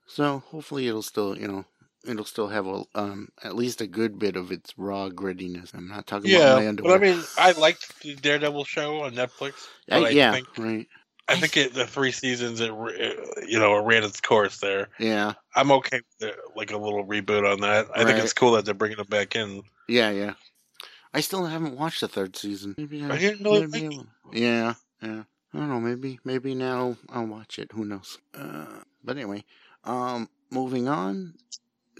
So hopefully it'll still, you know, it'll still have a um at least a good bit of its raw grittiness. I'm not talking about my underwear. but I mean, I liked the Daredevil show on Netflix. I- I yeah, think- right. I think it, the three seasons, it, it you know, it ran its course there. Yeah, I'm okay with it, like a little reboot on that. I think it's cool that they're bringing it back in. yeah, yeah. I still haven't watched the third season. Maybe I, I didn't really maybe like. Yeah, yeah. I don't know. Maybe, maybe now I'll watch it. Who knows? Uh, but anyway, um, moving on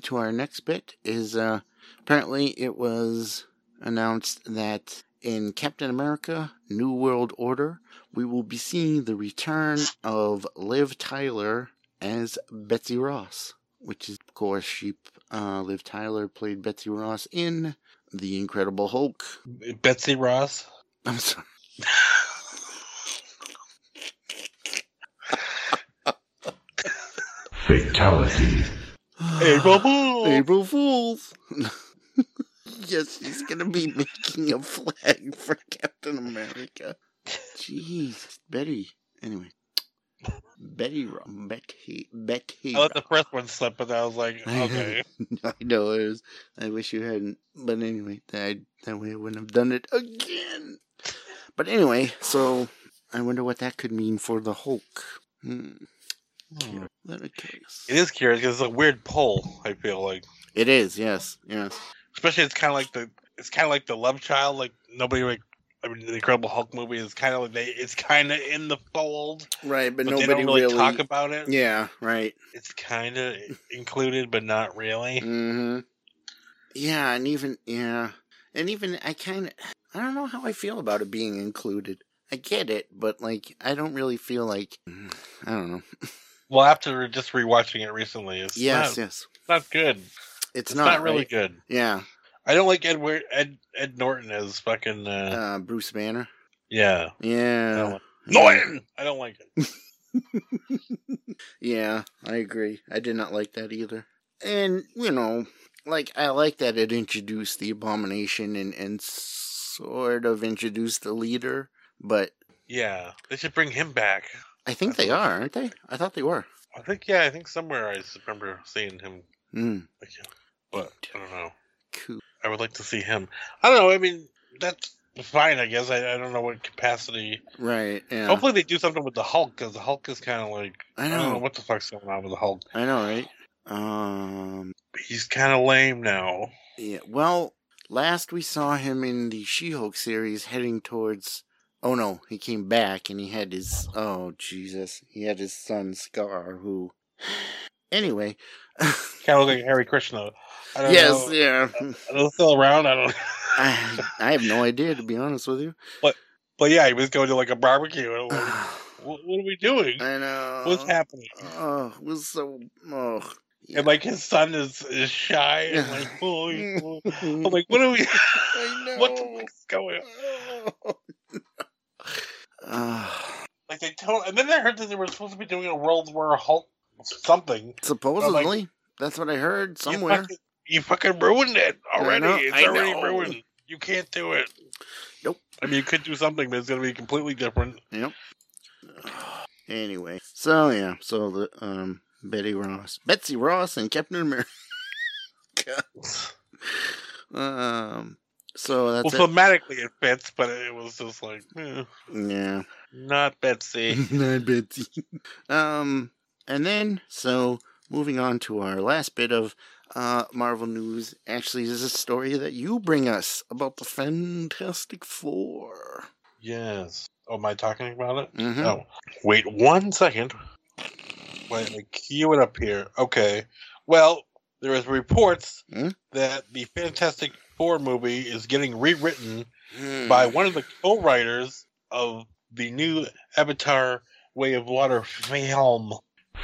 to our next bit is uh, apparently it was announced that in Captain America: New World Order, we will be seeing the return of Liv Tyler as Betsy Ross, which is of course she, uh, Liv Tyler played Betsy Ross in The Incredible Hulk. Betsy Ross. I'm sorry. Fatality. April Fool. April Fools. yes, he's gonna be making a flag for Captain America. Jeez, Betty. Anyway, Betty, Ro- Betty, Betty. I let the first one slip, but I was like, okay. I know it was. I wish you hadn't. But anyway, that that way I wouldn't have done it again. But anyway, so I wonder what that could mean for the Hulk. Hmm. Hmm. Leathercase. It is curious because it's a weird pull. I feel like, It is. Yes. Yes. especially it's kind of like the it's kind of like the love child. Like nobody like. I mean, the Incredible Hulk movie is kind of like they. It's kind of in the fold, Right, but, but, nobody they don't really, really talk about it. Yeah. Right. It's kind of included, but not really. Mm-hmm. Yeah, and even yeah, and even I kind of I don't know how I feel about it being included. I get it, but like I don't really feel like I don't know. Well, after just rewatching it recently, it's Yes, not, yes, not good. it's, It's, not, not, really right? good. Yeah, I don't like Ed Ed Ed Norton as fucking uh, uh, Bruce Banner. yeah. Yeah, Norton. I don't like it. yeah, I agree. I did not like that either. And you know, like I like that it introduced the abomination and and sort of introduced the leader, but Yeah, they should bring him back. I think they are, aren't they? I thought they were. I think yeah, I think somewhere I remember seeing him. Mm, Like, but I don't know. cool. I would like to see him. I don't know. I mean, that's fine. I guess I, I don't know what capacity. Right. Yeah. Hopefully, they do something with the Hulk because the Hulk is kind of like I I don't know know. what the fuck's going on with the Hulk. I know, right? Um. He's kind of lame now. Yeah. Well, last we saw him in the She-Hulk series, heading towards. Oh no, he came back and he had his. Oh Jesus, he had his son Skaar, who. Anyway. Kind of look like Hare Krishna. I don't yes. know. Yeah. Are still around? I don't. I I have no idea to be honest with you. But but yeah, he was going to like a barbecue. And like, what, what are we doing? I know. What's happening? Oh, it was so. Oh. And like his son is, is shy and like, oh, oh. I'm like, what are we? I know. what the fuck's going on? Oh. Like they told, and then I heard that they were supposed to be doing a World War Hulk something. Supposedly, that's what I heard You somewhere. fucking, you fucking ruined it already. know, it's I already know. ruined. You can't do it. Nope. I mean, you could do something, but it's going to be completely different. Yep. Anyway, so yeah, so the um Betty Ross, Betsy Ross, and Captain America. um. So that's well, thematically it fits, but it was just like, eh. Yeah. not Betsy. Not Betsy. um. And then, so moving on to our last bit of uh Marvel news. Actually, this is a story that you bring us about the Fantastic Four. yes. Oh, am I talking about it? Mhm. Oh, wait one second. Wait, like, cue it up here. Okay. Well, there is reports Hmm? that the Fantastic Four movie is getting rewritten Hmm. by one of the co-writers of the new Avatar Way of Water film.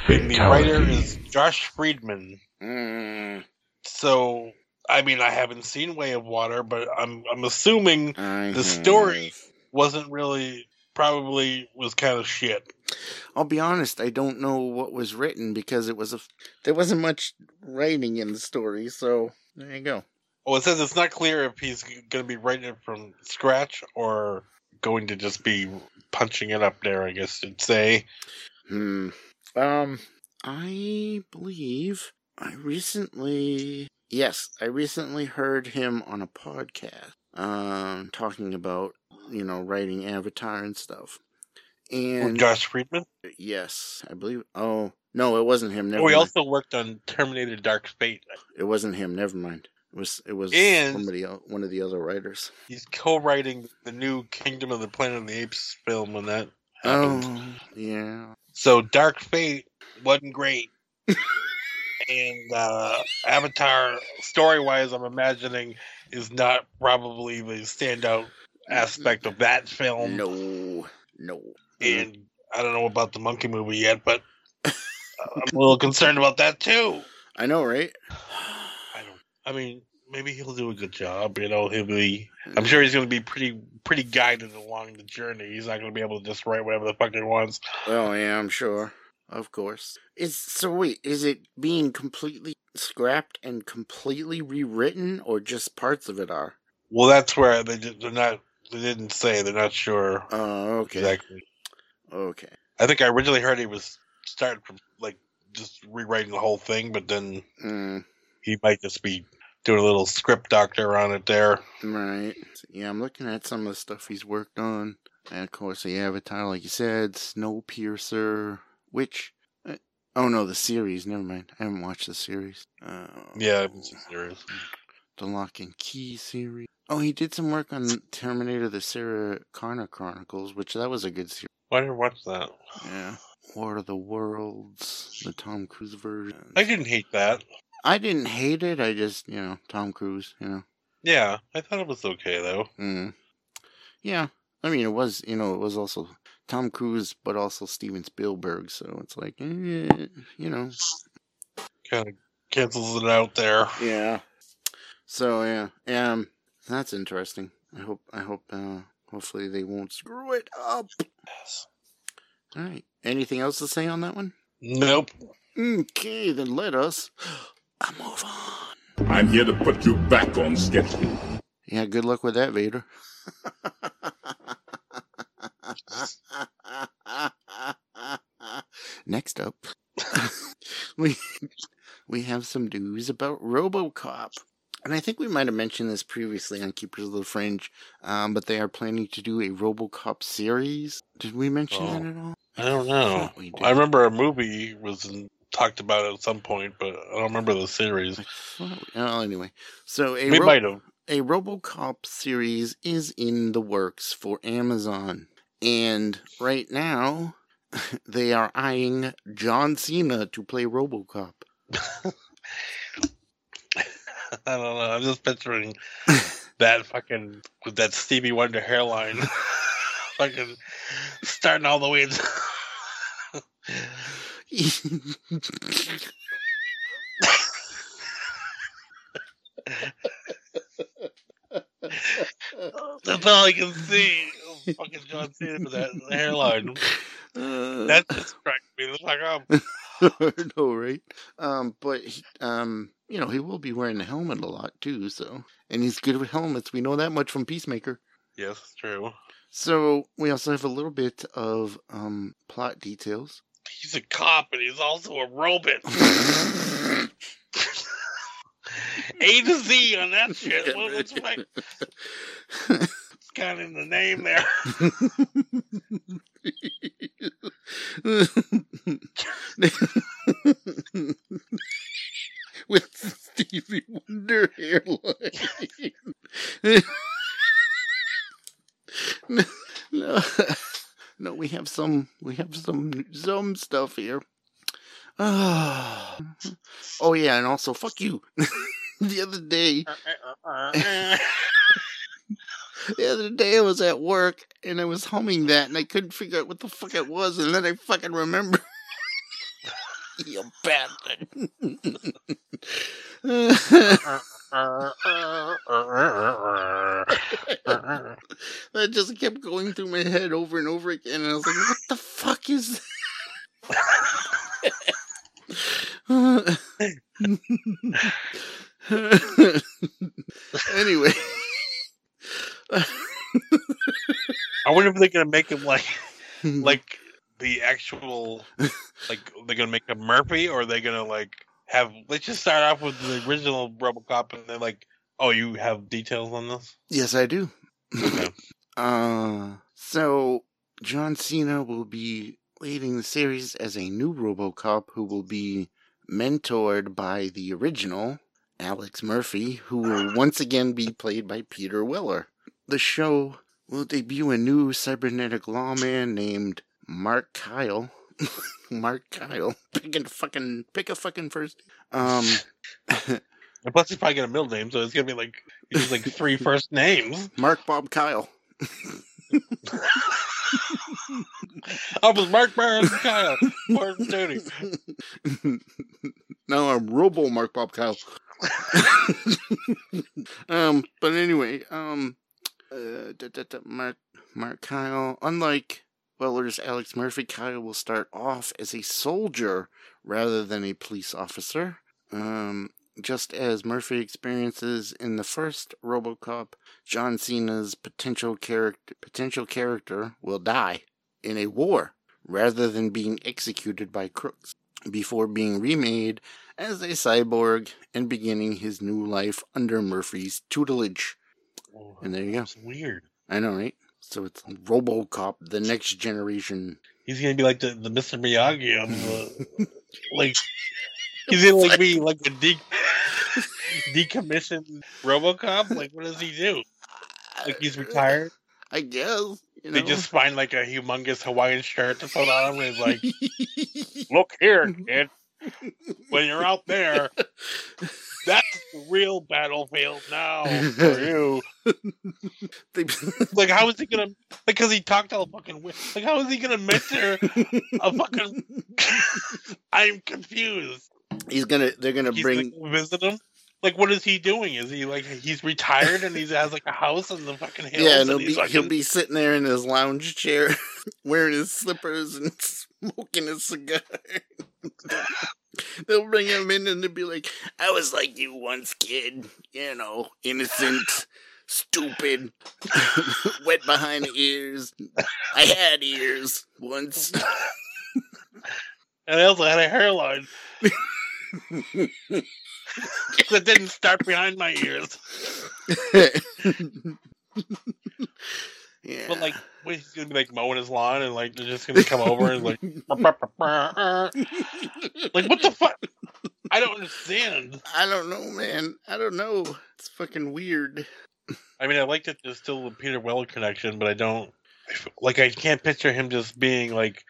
And the writer is Josh Friedman. Hmm. So, I mean, I haven't seen Way of Water, but I'm I'm assuming I the story wasn't really probably was kind of shit. I'll be honest, I don't know what was written because it was a there wasn't much writing in the story, so there you go. Well, it says it's not clear if he's going to be writing it from scratch or going to just be punching it up there. I guess you'd say. Hmm. Um I believe I recently yes, I recently heard him on a podcast um talking about, you know, writing Avatar and stuff. And Josh Friedman. yes, I believe oh no, it wasn't him. Never Oh, he mind. also worked on Terminator: Dark Fate. It wasn't him. Never mind. It was it was And- somebody else, one of the other writers. He's co-writing the new Kingdom of the Planet of the Apes film when that happened. Oh yeah. So Dark Fate wasn't great. and uh, Avatar, story wise, I'm imagining, is not probably the standout aspect of that film. No, no. And I don't know about the monkey movie yet, but I'm a little concerned about that too. I know, right? I mean, maybe he'll do a good job. You know, he'll be. I'm sure he's going to be pretty pretty guided along the journey. He's not going to be able to just write whatever the fuck he wants. Well, yeah, I'm sure. Of course. Is so wait, is it being completely scrapped and completely rewritten or just parts of it are? Well, that's where they did, they're not. They didn't say. They're not sure Oh, okay. exactly. Okay. I think I originally heard he was starting from like just rewriting the whole thing, but then Mm, he might just be doing a little script doctor on it there. right. Yeah, I'm looking at some of the stuff he's worked on. And of course the Avatar, like you said, Snowpiercer, which uh, Oh no, the series. Never mind. I haven't watched the series. Uh, Yeah, I'm serious. the Locke and Key series. Oh, he did some work on Terminator: The Sarah Connor Chronicles, which that was a good series. Why didn't I watch that? Yeah. War of the Worlds, the Tom Cruise version. I didn't hate that. I didn't hate it. I just, you know, Tom Cruise. You know. Yeah, I thought it was okay though. Mm. Yeah. I mean, it was, you know, it was also Tom Cruise, but also Steven Spielberg. So it's like, eh, you know. Kind of cancels it out there. Yeah. So yeah, um, that's interesting. I hope, I hope, uh, hopefully they won't screw it up. All right. Anything else to say on that one? Nope. Okay, then let us move on. I'm here to put you back on schedule. Yeah, good luck with that, Vader. Next up, we we have some news about RoboCop, and I think we might have mentioned this previously on Keepers of the Fringe, um, but they are planning to do a RoboCop series. Did we mention Oh. that at all? I don't know. thought we. I remember a movie was in, talked about at some point, but I don't remember the series. I thought we- well, anyway, so a We Ro- might have. a RoboCop series is in the works for Amazon. And right now, they are eyeing John Cena to play RoboCop. I don't know. I'm just picturing that fucking with that Stevie Wonder hairline, fucking starting all the way. That's all I can see. Oh, fucking John Cena with that hairline. Uh, That just cracked me the fuck up. no, right? Um, but he, um, you know, he will be wearing the helmet a lot too. So, and he's good with helmets. We know that much from Peacemaker. Yes, true. So we also have a little bit of um plot details. He's a cop and he's also a robot. A to Z on that shit. What, what's my, it's kind of in the name there. With Stevie Wonder hairline. no, no, no, we have some, we have some, some stuff here. Oh yeah, and also fuck you. the other day, uh, uh, uh, eh. the other day I was at work and I was humming that and I couldn't figure out what the fuck it was and then I fucking remember. you bastard. That just kept going through my head over and over again and I was like, what the fuck is that? anyway. I wonder if they're gonna make him like hmm. like the actual like they're gonna make him Murphy or are they gonna like have let's just start off with the original Robocop and then like oh you have details on this? yes, I do. Okay. Uh, so John Cena will be leading the series as a new RoboCop who will be mentored by the original Alex Murphy, who will once again be played by Peter Weller. The show will debut a new cybernetic lawman named Mark Kyle. Mark Kyle. Pick a fucking pick a fucking first. Um And plus he's probably got a middle name, so it's gonna be like he's like three first names. Mark Bob Kyle. I was Mark and Kyle. Martin Tony. no, I'm Robo Mark Bob Kyle. um, but anyway, um, uh, da, da, da, Mark Mark Kyle. Unlike Weller's Alex Murphy, Kyle will start off as a soldier rather than a police officer. Um, just as Murphy experiences in the first RoboCop, John Cena's potential character potential character will die in a war rather than being executed by crooks before being remade as a cyborg and beginning his new life under Murphy's tutelage. And there you go. That's weird. I know, right? So it's RoboCop, the next generation. He's gonna be like the, the Mr. Miyagi of the Like he's gonna like be like a de- decommissioned RoboCop. Like what does he do? Like he's retired. I guess. You know? They just find like a humongous Hawaiian shirt to put on him and like, look here, mm-hmm. kid. When you're out there, that's the real battlefield now for you. Like, how is he gonna? Like, Because he talked all fucking weird. Like, how is he gonna mentor a fucking? I'm confused. he's gonna. They're gonna He's bring. like, visit him. Like, what is he doing? Is he like he's retired and he has like a house in the fucking hills? Yeah, and he'll and be he's he'll be sitting there in his lounge chair, wearing his slippers and smoking a cigar. They'll bring him in and they'll be like, "I was like you once, kid. You know, innocent, stupid, wet behind the ears. I had ears once." and I also had a hairline that didn't start behind my ears. Yeah, But like, what, he's gonna be like mowing his lawn, and like they're just gonna come over and like, like what the fuck? I don't understand. I don't know, man. I don't know. It's fucking weird. I mean, I like that there's still a Peter Weller connection, but I don't like. I can't picture him just being like,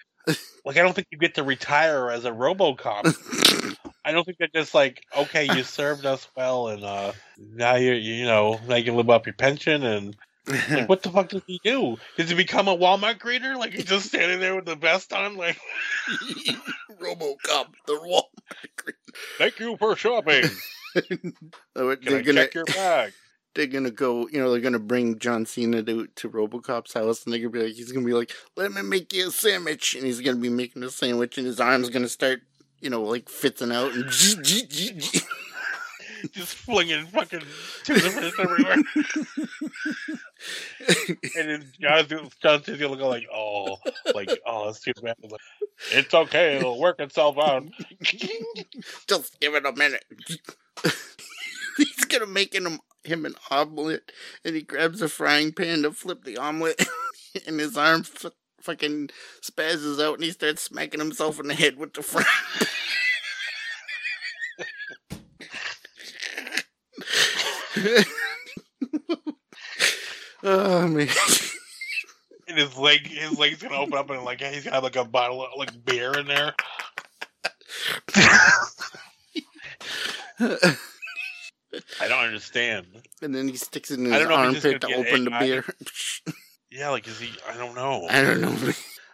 like I don't think you get to retire as a RoboCop. I don't think they're just like, okay, you served us well, and uh now you're you know now you can live up your pension and. Like, what the fuck does he do? Does he become a Walmart greeter? Like he's just standing there with the vest on, like RoboCop, the Walmart. Thank you for shopping. Can Can they're I gonna check your bag? they're gonna go. You know, they're gonna bring John Cena to to RoboCop's house, and they're gonna be like, he's gonna be like, "Let me make you a sandwich," and he's gonna be making a sandwich, and his arms gonna start, you know, like fitzing out and. Just flinging fucking fish everywhere. and then John, John go like, oh, like, oh, that's too bad. Like, it's okay, it'll work itself out. Just give it a minute. he's gonna make him him an omelet, and he grabs a frying pan to flip the omelet, and his arm f- fucking spazzes out, and he starts smacking himself in the head with the frying. oh man. And his leg, his leg's gonna open up and like he's got like a bottle of like beer in there. I don't understand. and then he sticks it in his don't know if he's just armpit to open the beer. Yeah, like is he? I don't know. I don't know.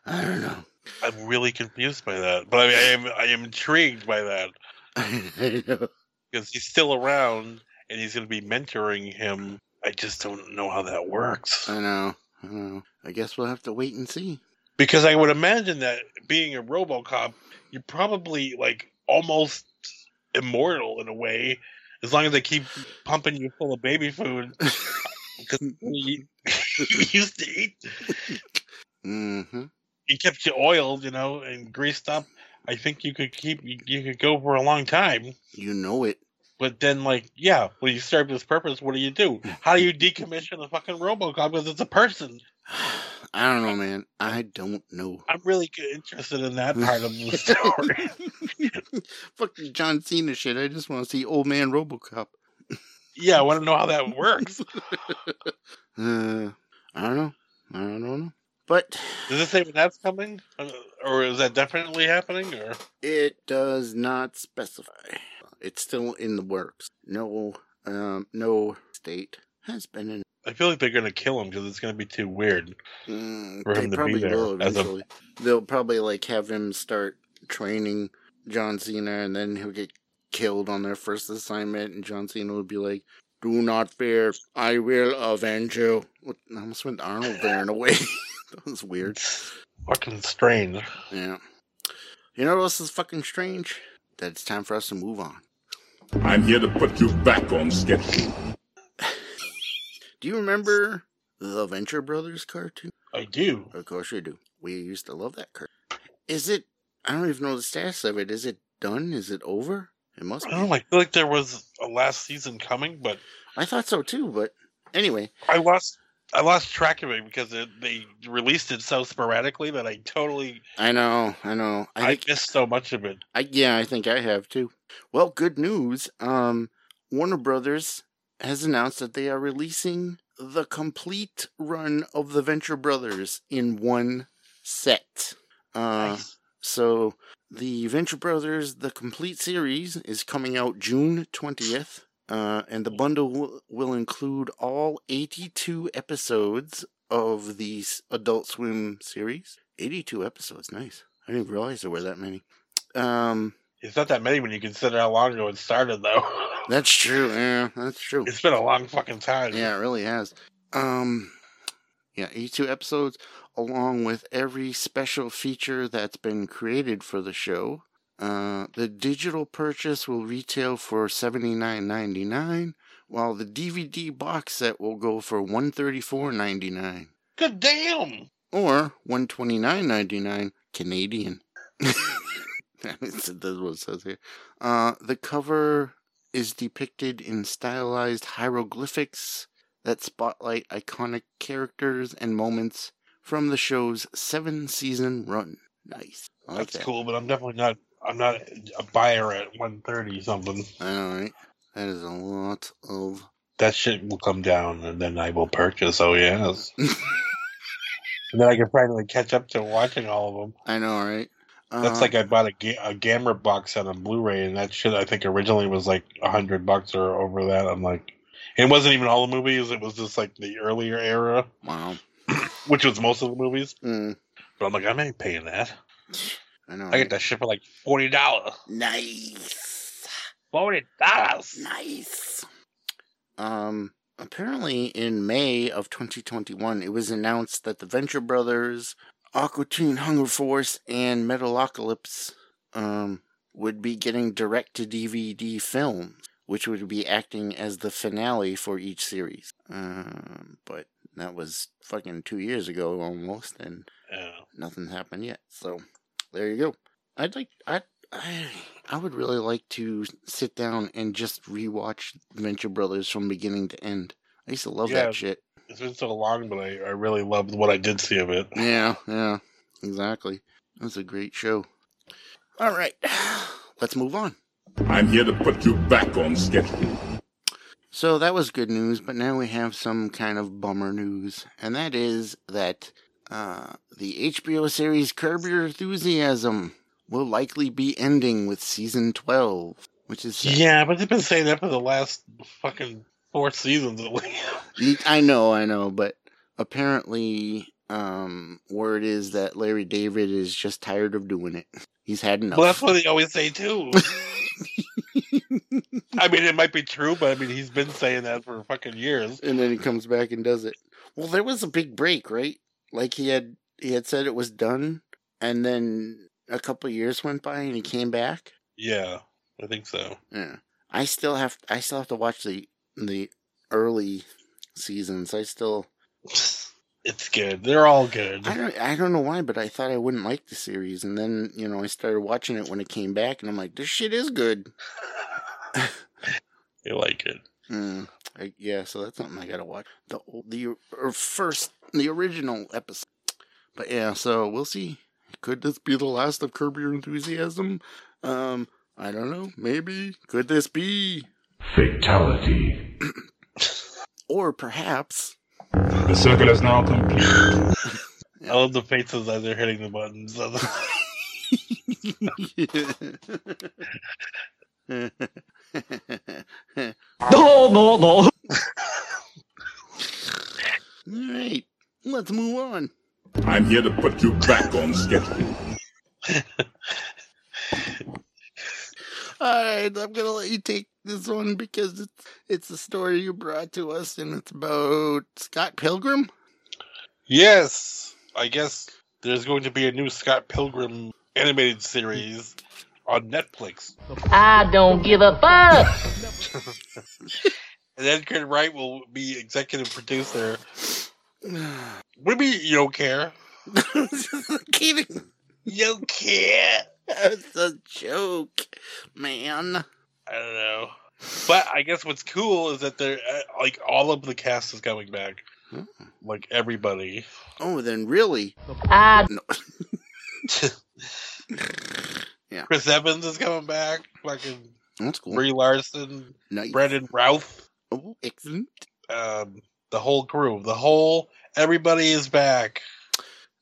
I don't know. I'm really confused by that, but I mean, I am I am intrigued by that I know. because he's still around and he's going to be mentoring him. I just don't know how that works I know. I know. I guess we'll have to wait and see. because I would imagine that being a RoboCop, you're probably like almost immortal in a way, as long as they keep pumping you full of baby food. Because you, used to eat, Mm-hmm. he kept you oiled, you know, and greased up. I think you could keep you, you could go for a long time. You know it. But then, like, yeah, when you serve this purpose, what do you do? How do you decommission a fucking RoboCop because it's a person? I don't know, man. I don't know. I'm really interested in that part of the story. Fuck John Cena shit. I just want to see old man RoboCop. yeah, I want to know how that works. Uh, I don't know. I don't know. But Does it say when that's coming, Uh, or is that definitely happening? Or it does not specify. It's still in the works. No, um, no state has been in. I feel like they're gonna kill him because it's gonna be too weird. Mm, For they him to be probably there will as a- eventually. They'll probably like have him start training John Cena, and then he'll get killed on their first assignment, and John Cena will be like, "Do not fear, I will avenge you." I almost went Arnold there in a way. that was weird. It's fucking strange. Yeah. You know what else is fucking strange? That it's time for us to move on. I'm here to put you back on schedule. Do you remember the Venture Brothers cartoon? I do. Of course you do. We used to love that cartoon. Is it? I don't even know the status of it. Is it done? Is it over? It must I be. don't know. I feel like there was a last season coming, but I thought so too, but anyway, I lost I lost track of it because it, they released it so sporadically that I totally I know, I know. I I, think missed so much of it. I yeah, I think I have too. Well, good news. Um, Warner Brothers has announced that they are releasing the complete run of the Venture Brothers in one set. Uh, Nice. so the Venture Brothers, the complete series, is coming out June twentieth. Uh, and the bundle will, will include all 82 episodes of the Adult Swim series. 82 episodes, nice. I didn't realize there were that many. Um, It's not that many when you consider how long ago it started, though. that's true. Yeah, that's true. it's been a long fucking time. Yeah, it really has. Um, yeah, 82 episodes, along with every special feature that's been created for the show. Uh, the digital purchase will retail for seventy nine ninety nine, while the DVD box set will go for one thirty four ninety nine Good damn. or one twenty nine ninety nine Canadian. That's what it says here. Uh, the cover is depicted in stylized hieroglyphics that spotlight iconic characters and moments from the show's seven season run. Nice. Like That's that. cool, but I'm definitely not. I'm not a buyer at 130 something. Know, right? That is a lot of. That shit will come down, and then I will purchase. Oh yes. and then I can finally catch up to watching all of them. I know, right? That's Uh, like I bought a, ga- a Gamma box set a Blu-ray, and that shit I think originally was like a hundred bucks or over that. I'm like, it wasn't even all the movies; it was just like the earlier era, wow. which was most of the movies. Mm, But I'm like, I'm ain't paying that. I know. I get that shit for like forty dollars. Nice. Forty dollars. Nice. Um, apparently in May of 2021, it was announced that the Venture Brothers, Aqua Teen Hunger Force, and Metalocalypse um, would be getting direct to DVD films, which would be acting as the finale for each series. Um, but that was fucking two years ago almost, and Yeah. nothing's happened yet. So there you go. I'd like I I I would really like to sit down and just rewatch Venture Brothers from beginning to end. I used to love Yeah. that shit. It's been so long, but I, I really loved what I did see of it. Yeah, yeah, exactly. It was a great show. All right, let's move on. I'm here to put you back on schedule. So that was good news, but now we have some kind of bummer news, and that is that uh, the HBO series Curb Your Enthusiasm will likely be ending with season 12, which is sad. Yeah, but they've been saying that for the last fucking four seasons at least. I know, I know, but apparently, um, word is that Larry David is just tired of doing it. He's had enough. Well, that's what they always say too. I mean, it might be true, but I mean, he's been saying that for fucking years. and then he comes back and does it. Well, there was a big break, right? Like he had he had said it was done, and then a couple of years went by, and he came back. Yeah, I think so. Yeah, I still have I still have to watch the the early seasons. I still It's good. They're all good. I don't I don't know why, but I thought I wouldn't like the series, and then you know I started watching it when it came back, and I'm like, this shit is good. You like it. Mm, I, yeah, so that's something I gotta watch. The old- the or first the original episode. But yeah, so we'll see. Could this be the last of Curb Your Enthusiasm? Um, I don't know. Maybe. Could this be? Fatality. Or perhaps. The circle is now complete. I love the faces as they're hitting the buttons. No, no, no. All right, let's move on. I'm here to put you back on schedule. All right, I'm gonna let you take this one because it's it's a story you brought to us, and it's about Scott Pilgrim. yes, I guess there's going to be a new Scott Pilgrim animated series on Netflix. I don't give a fuck. And Edgar Wright will be executive producer. Maybe you don't care. kidding. You don't care. That's a joke, man. I don't know. But I guess what's cool is that they're uh, like all of the cast is coming back. Hmm. like everybody. Oh, then really? I No. yeah, Chris Evans is coming back. Fucking that's cool. Brie Larson, Nice. Brandon Routh, Oh, excellent. um, the whole crew, the whole everybody is back.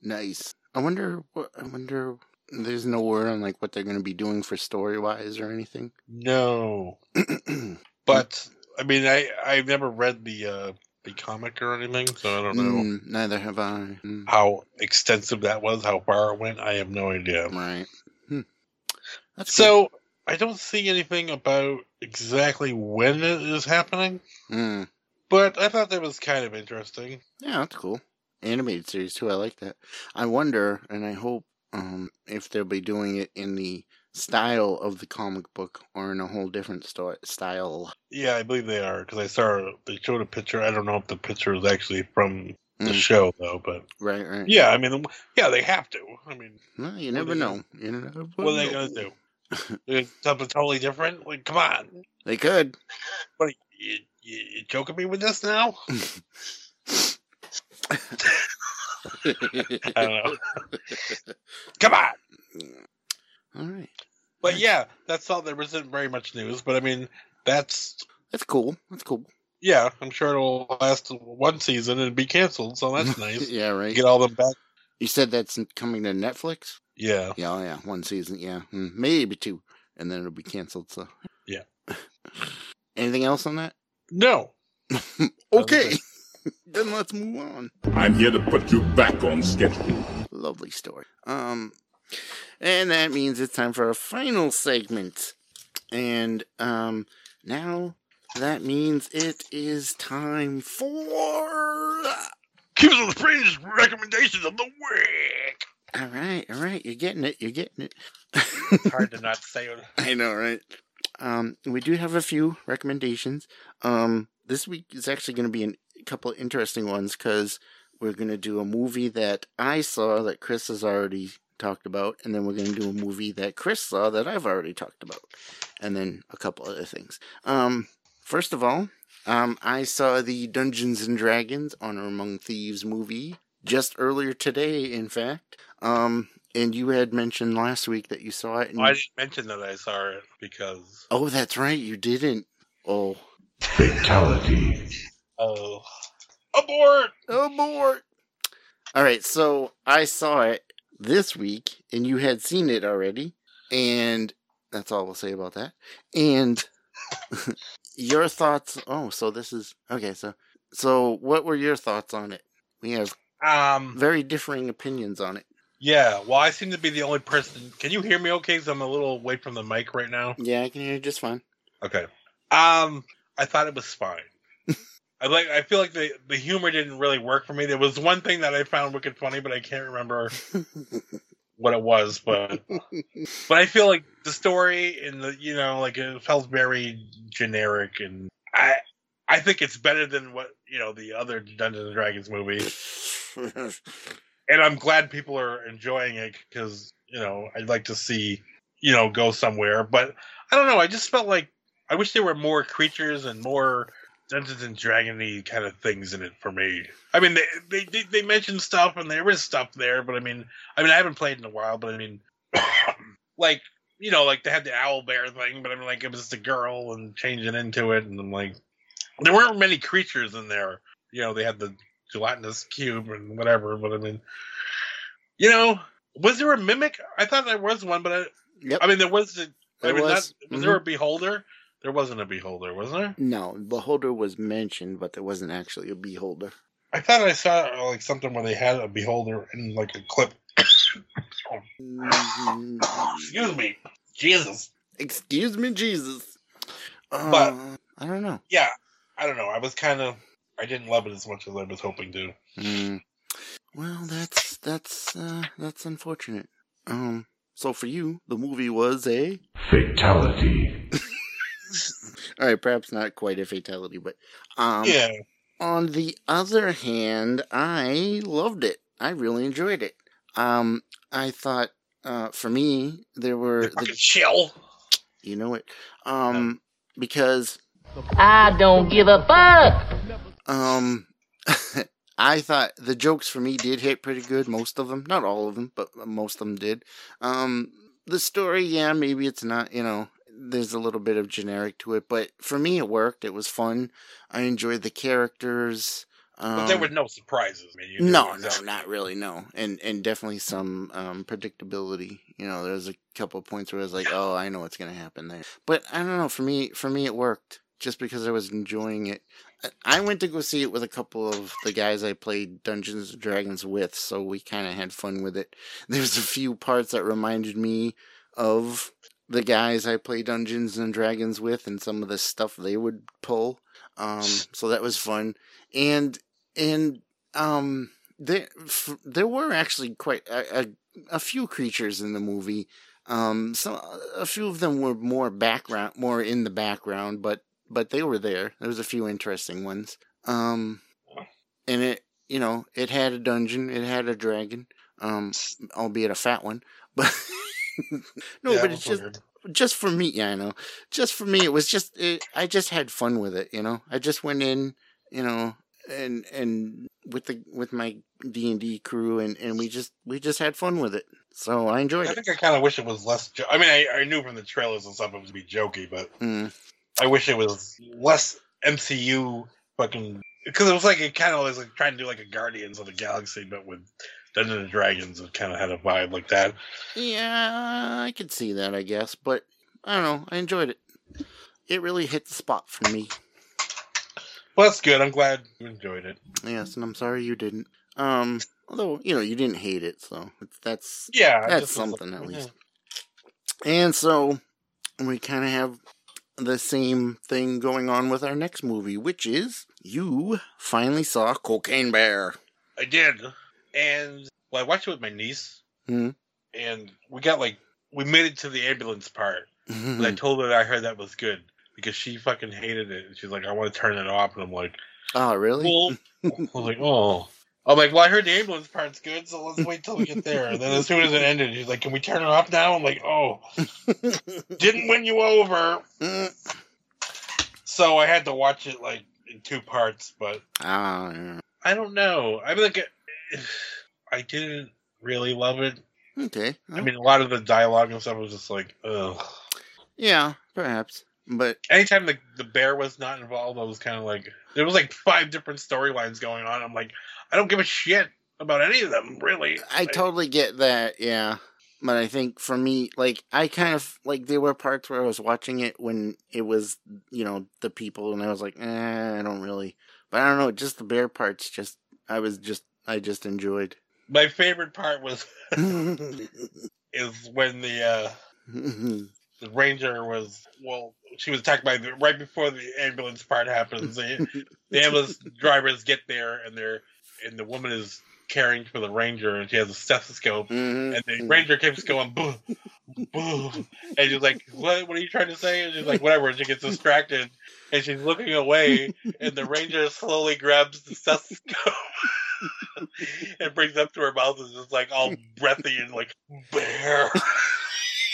Nice. I wonder what. I wonder. There's no word on like what they're going to be doing for story wise or anything. No, but I mean, I I've never read the uh, the comic or anything, so I don't know Mm, neither have I. Mm, how extensive that was, how far it went. I have no idea. right. Hmm. That's cool. So I don't see anything about exactly when it is happening, Mm. but I thought that was kind of interesting. Yeah, that's cool. Animated series too. I like that. I wonder, and I hope, um, if they'll be doing it in the style of the comic book or in a whole different sto- style. Yeah, I believe they are because I saw they showed a picture. I don't know if the picture is actually from the Mm. show though, but Right, right. yeah, I mean, yeah, they have to. I mean, you never know. You never what are they gonna do? Do Something totally different? Like, come on, They could. Are you, you, you joking me with this now? I don't know. Come on. All right. But yeah, that's all. There wasn't very much news, but I mean, that's That's cool. That's cool. yeah. I'm sure it'll last one season and be canceled, so that's nice. yeah, right. Get all them back. You said that's coming to Netflix? Yeah. Yeah, oh, yeah. One season. Yeah. Mm, maybe two. And then it'll be canceled. So. Yeah. Anything else on that? No. Okay. Then let's move on. I'm here to put you back on schedule. Lovely story. Um, and that means it's time for our final segment. And um, now that means it is time for. Keep the fringe recommendations of the week. All right, all right. You're getting it. You're getting it. Hard to not say it. I know, right? Um, we do have a few recommendations. Um, this week is actually going to be an, a couple of interesting ones because we're going to do a movie that I saw that Chris has already talked about, and then we're going to do a movie that Chris saw that I've already talked about, and then a couple other things. Um, first of all, um, I saw the Dungeons and Dragons Honor Among Thieves movie just earlier today, in fact. Um, and you had mentioned last week that you saw it. And I didn't mention that I saw it because Oh, that's right. You didn't. Oh, Fatality. Oh, abort. abort. All right. So I saw it this week, and you had seen it already, and that's all we'll say about that. And your thoughts. Oh, so this is okay. So, so what were your thoughts on it? We have Um. very differing opinions on it. Yeah. Well, I seem to be the only person. Can you hear me? Okay, because I'm a little away from the mic right now. Yeah, I can hear you just fine. Okay. Um, I thought it was fine. I like. I feel like the the humor didn't really work for me. There was one thing that I found wicked funny, but I can't remember what it was. But but I feel like the story and the you know like it felt very generic, and I I think it's better than what you know the other Dungeons and Dragons movie, and I'm glad people are enjoying it because you know I'd like to see you know go somewhere, but I don't know. I just felt like I wish there were more creatures and more Dungeons and Dragony kind of things in it for me. I mean, they they they, mentioned stuff and there is stuff there, but I mean, I mean, I haven't played in a while, but I mean, like you know, like they had the owl bear thing, but I mean, like it was just a girl and changing into it, and I'm like, there weren't many creatures in there. You know, they had the gelatinous cube and whatever, but I mean, you know, was there a mimic? I thought there was one, but I, Yep. I mean, there was. I There mean, was. Not, was there a mm-hmm. beholder? There wasn't a beholder, was there? no, beholder was mentioned, but there wasn't actually a beholder. I thought I saw like something where they had a beholder in like a clip. Excuse me, Jesus. Excuse me, Jesus. Uh, But- I don't know. Yeah, I don't know. I was kind of. I didn't love it as much as I was hoping to. Mm. Well, that's that's uh, that's unfortunate. Um, so for you, the movie was a Fatality. all right, perhaps not quite a fatality, but um, yeah, On the other hand, I loved it. I really enjoyed it. Um, I thought, uh, for me, there were fucking the, chill. you know it, um, because I don't give a fuck. um, I thought the jokes for me did hit pretty good. Most of them, not all of them, but most of them did. Um, the story, yeah, maybe it's not. You know, there's a little bit of generic to it, but for me, it worked. It was fun. I enjoyed the characters. Um, But there were no surprises. I mean, no, no, not really. No, and and definitely some um, predictability. You know, there's a couple of points where I was like, oh, I know what's gonna happen there. But I don't know. For me, for me, it worked just because I was enjoying it. I- I went to go see it with a couple of the guys I played Dungeons and Dragons with, so we kind of had fun with it. There's a few parts that reminded me of the guys I play Dungeons and Dragons with, and some of the stuff they would pull. Um, so that was fun, and and um, there f- there were actually quite a, a, a few creatures in the movie. Um, some a few of them were more background, more in the background, but but they were there. There was a few interesting ones. Um, and it you know it had a dungeon, it had a dragon, um, albeit a fat one, but. no, Yeah, but it's just weird. just for me, yeah, I know. Just for me, it was just it, I just had fun with it, you know. I just went in, you know, and and with the with my D and D crew, and and we just we just had fun with it. So I enjoyed I it. I think I kind of wish it was less. Jo- I mean, I, I knew from the trailers and stuff it was to be jokey, but Mm. I wish it was less MCU fucking because it was like it kind of was like trying to do like a Guardians of the Galaxy, but with Dungeons and Dragons. Kind of had a vibe like that. Yeah, I could see that, I guess, but I don't know. I enjoyed it. It really hit the spot for me. Well, that's good. I'm glad you enjoyed it. Yes, and I'm sorry you didn't. Um, although you know you didn't hate it, so that's Yeah, that's something like, at least. And so we kind of have the same thing going on with our next movie, which is you finally saw Cocaine Bear. I did, and well, I watched it with my niece, Mhm. and we got like we made it to the ambulance part. Mm-hmm. I told her I heard that was good because she fucking hated it. And she's like, I want to turn it off, and I'm like, oh, really? well, I was like, oh. I'm like, well, I heard the ambulance part's good, so let's wait till we get there. And then as soon as it ended, she's like, can we turn it off now? I'm like, oh, didn't win you over. Mm. So I had to watch it like in two parts, but Ah, yeah. I don't know. I mean, like, I didn't really love it. okay. I mean, a lot of the dialogue and stuff was just like, ugh. yeah, perhaps, but Anytime the the bear was not involved, I was kind of like, there was like five different storylines going on. I'm like, I don't give a shit about any of them, really. I totally get that, yeah. But I think for me, like, I kind of, like, there were parts where I was watching it when it was, you know, the people, and I was like, eh, I don't really. But I don't know, just the bear parts, just, I was just, I just enjoyed. My favorite part was is when the uh, the ranger was well, she was attacked by the right before the ambulance part happens. The, the ambulance drivers get there, and they're and the woman is caring for the ranger, and she has a stethoscope. Mhm. And the ranger keeps going, boo, boo. And she's like, what, what are you trying to say? And she's like, whatever. And she gets distracted. And she's looking away. And the ranger slowly grabs the stethoscope and brings it up to her mouth and is just like all breathy and like, bear.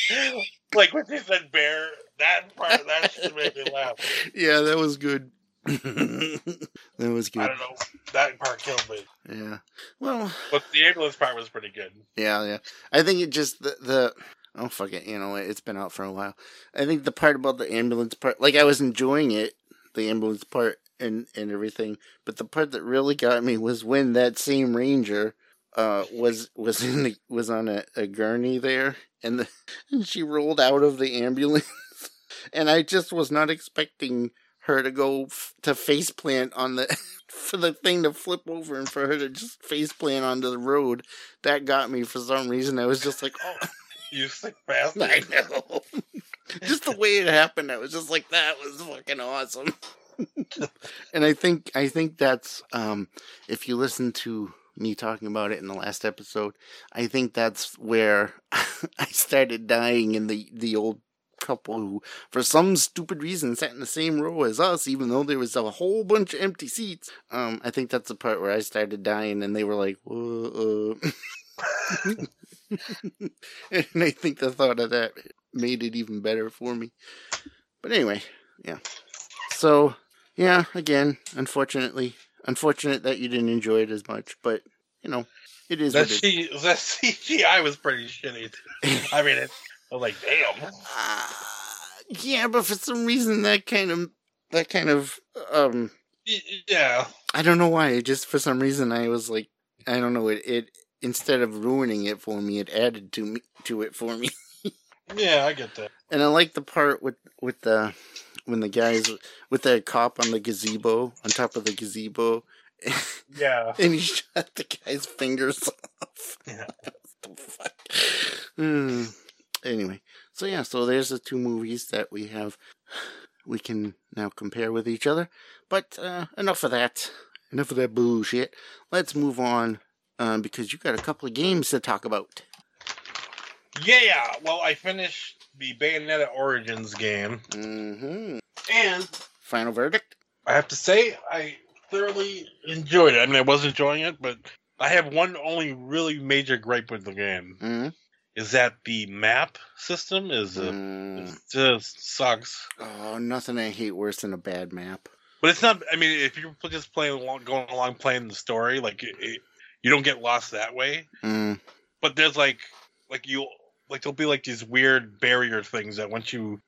like when she said bear, that part, that shit made me laugh. yeah, that was good. that was good. I don't know. That part killed me. Yeah. Well, But the ambulance part was pretty good. Yeah, yeah. I think it just the the oh fuck it, you know it's been out for a while. I think the part about the ambulance part, like I was enjoying it, the ambulance part and and everything, but the part that really got me was when that same ranger uh was was in the, was on a, a gurney there and the and she rolled out of the ambulance and I just was not expecting her to go f- to face plant on the for the thing to flip over and for her to just face plant onto the road that got me for some reason. I was just like, oh, You sick bastard. I know. just the way it happened, I was just like, that was fucking awesome. and I think I think that's um, if you listen to me talking about it in the last episode, I think that's where I started dying in the the old couple who, for some stupid reason, sat in the same row as us, even though there was a whole bunch of empty seats. Um, I think that's the part where I started dying, and they were like, "Whoa." Uh. and I think the thought of that made it even better for me. But anyway, yeah. So, yeah, again, unfortunately, unfortunate that you didn't enjoy it as much, but you know, it is. That C, that CGI was pretty shitty. I mean, it, I was like, damn. Uh, yeah, but for some reason that kind of that kind of um Yeah, I don't know why. It just for some reason I was like I don't know it it instead of ruining it for me, it added to me to it for me. yeah, I get that. And I like the part with with the when the guys with the cop on the gazebo on top of the gazebo, Yeah, and he shot the guy's fingers off. Yeah. what the fuck? Hmm. Anyway, so yeah, so there's the two movies that we have. We can now compare with each other. But uh, enough of that. Enough of that bullshit. Let's move on um, because you got a couple of games to talk about. yeah. Well, I finished the Bayonetta Origins game, hmm and Final verdict. I have to say I thoroughly enjoyed it. I mean, I was enjoying it, but I have one only really major gripe with the game hmm is that the map system is Mm. it just sucks. Oh, nothing I hate worse than a bad map. But it's not. I mean, if you're just playing along, going along, playing the story, like it, it, you don't get lost that way. Mm. But there's like, like you, like there'll be like these weird barrier things that once you,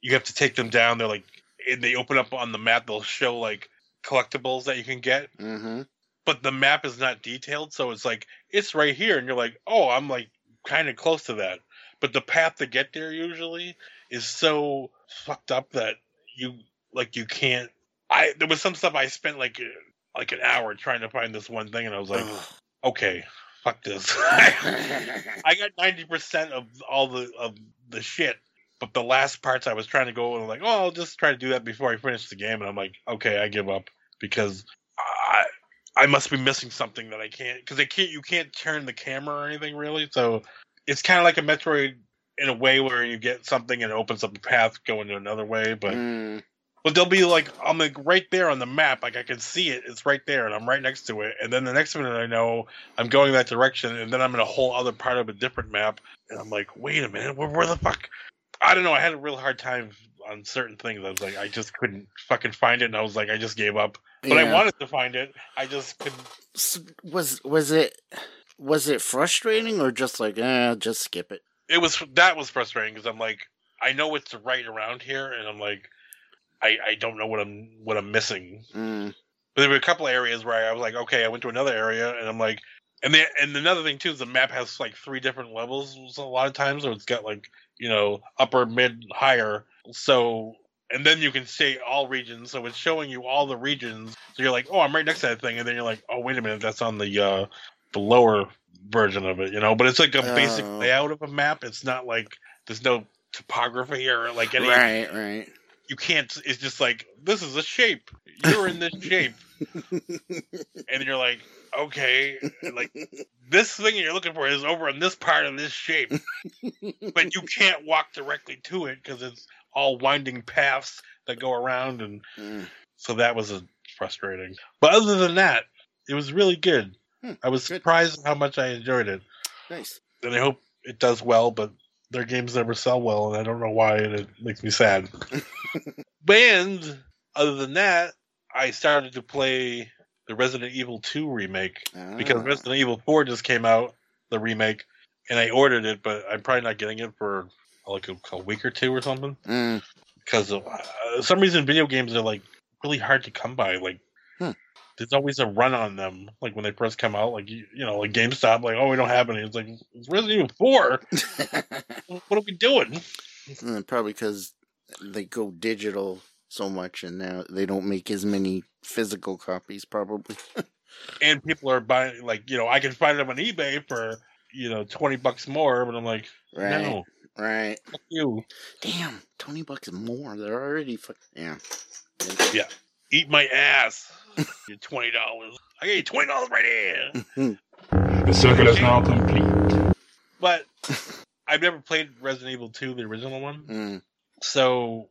you have to take them down. They're like, and they open up on the map. They'll show like collectibles that you can get, hmm but the map is not detailed. So it's like it's right here, and you're like, oh, I'm like kind of close to that. But the path to get there usually is so fucked up that you like you can't. I there was some stuff I spent like uh, like an hour trying to find this one thing, and I was like, okay, fuck this. I got ninety percent of all the of the shit, but the last parts I was trying to go and like, oh, I'll just try to do that before I finish the game, and I'm like, okay, I give up because I I must be missing something that I can't because they can't you can't turn the camera or anything really, so it's kind of like a Metroid in a way where you get something and it opens up a path going to another way, but. Mm. But they'll be like, I'm like right there on the map, like I can see it. It's right there, and I'm right next to it. And then the next minute, I know I'm going that direction, and then I'm in a whole other part of a different map, and I'm like, wait a minute, where, where the fuck? I don't know. I had a real hard time on certain things. I was like, I just couldn't fucking find it, and I was like, I just gave up. But I wanted to find it. I just couldn't. Was was it was it frustrating or just like eh, just skip it? It was that was frustrating because I'm like, I know it's right around here, and I'm like, I I don't know what I'm what I'm missing. Mm. But there were a couple of areas where I was like, okay, I went to another area, and I'm like, and then and another thing too is the map has like three different levels a lot of times, or it's got like you know upper, mid, higher. So and then you can say all regions, so it's showing you all the regions. So you're like, oh, I'm right next to that thing, and then you're like, oh, wait a minute, that's on the uh the lower version of it, you know. But it's like a basic Oh. layout of a map. It's not like there's no topography or like any Right, right. you can't it's just like this is a shape you're in this shape and you're like okay like this thing you're looking for is over in this part of this shape but you can't walk directly to it because it's all winding paths that go around and Mm. so that was a frustrating but other than that it was really good Hmm, i was good. surprised how much i enjoyed it Nice. and i hope it does well but their games never sell well and i don't know why and it makes me sad and other than that i started to play the resident evil 2 remake because Ah. resident evil 4 just came out the remake and i ordered it but i'm probably not getting it for like a, a week or two or something Mm. because of uh, some reason video games are like really hard to come by like Hmm. there's always a run on them like when they first come out like you, you know like gamestop like oh we don't have any it's like it's resident evil 4 what are we doing Mm, Probably because they go digital so much, and now they don't make as many physical copies. Probably. and people are buying like you know i can find them on ebay for you know 20 bucks more but i'm like Right. no Right. fuck you Damn, twenty bucks more. They're already. Fu- yeah. Yeah. eat my ass your $20 i got you $20 right here The circle is now complete. but i've never played resident evil 2 the original one Mm. so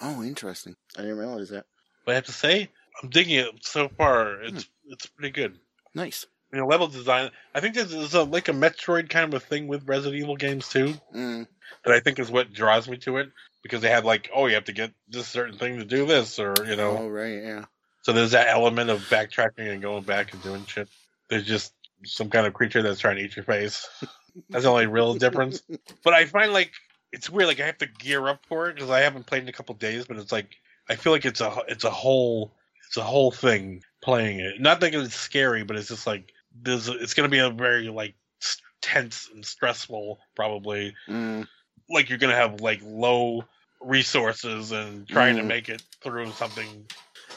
Oh, interesting. I didn't realize that. but i have to say i'm digging it so far it's it's pretty good Nice. you know, level design. I think there's, there's a, like a Metroid kind of a thing with Resident Evil games too. Mm. that I think is what draws me to it because they have like, oh, you have to get this certain thing to do this, or you know. Oh, right. Yeah. So there's that element of backtracking and going back and doing shit. There's just some kind of creature that's trying to eat your face. That's the only real difference. But I find like it's weird. Like I have to gear up for it because I haven't played in a couple days. But it's like I feel like it's a it's a whole it's a whole thing playing it. Not that it's scary, but it's just like there's it's gonna be a very like tense and stressful probably. Mm, Like you're gonna have like low resources and trying to Mm. make it through something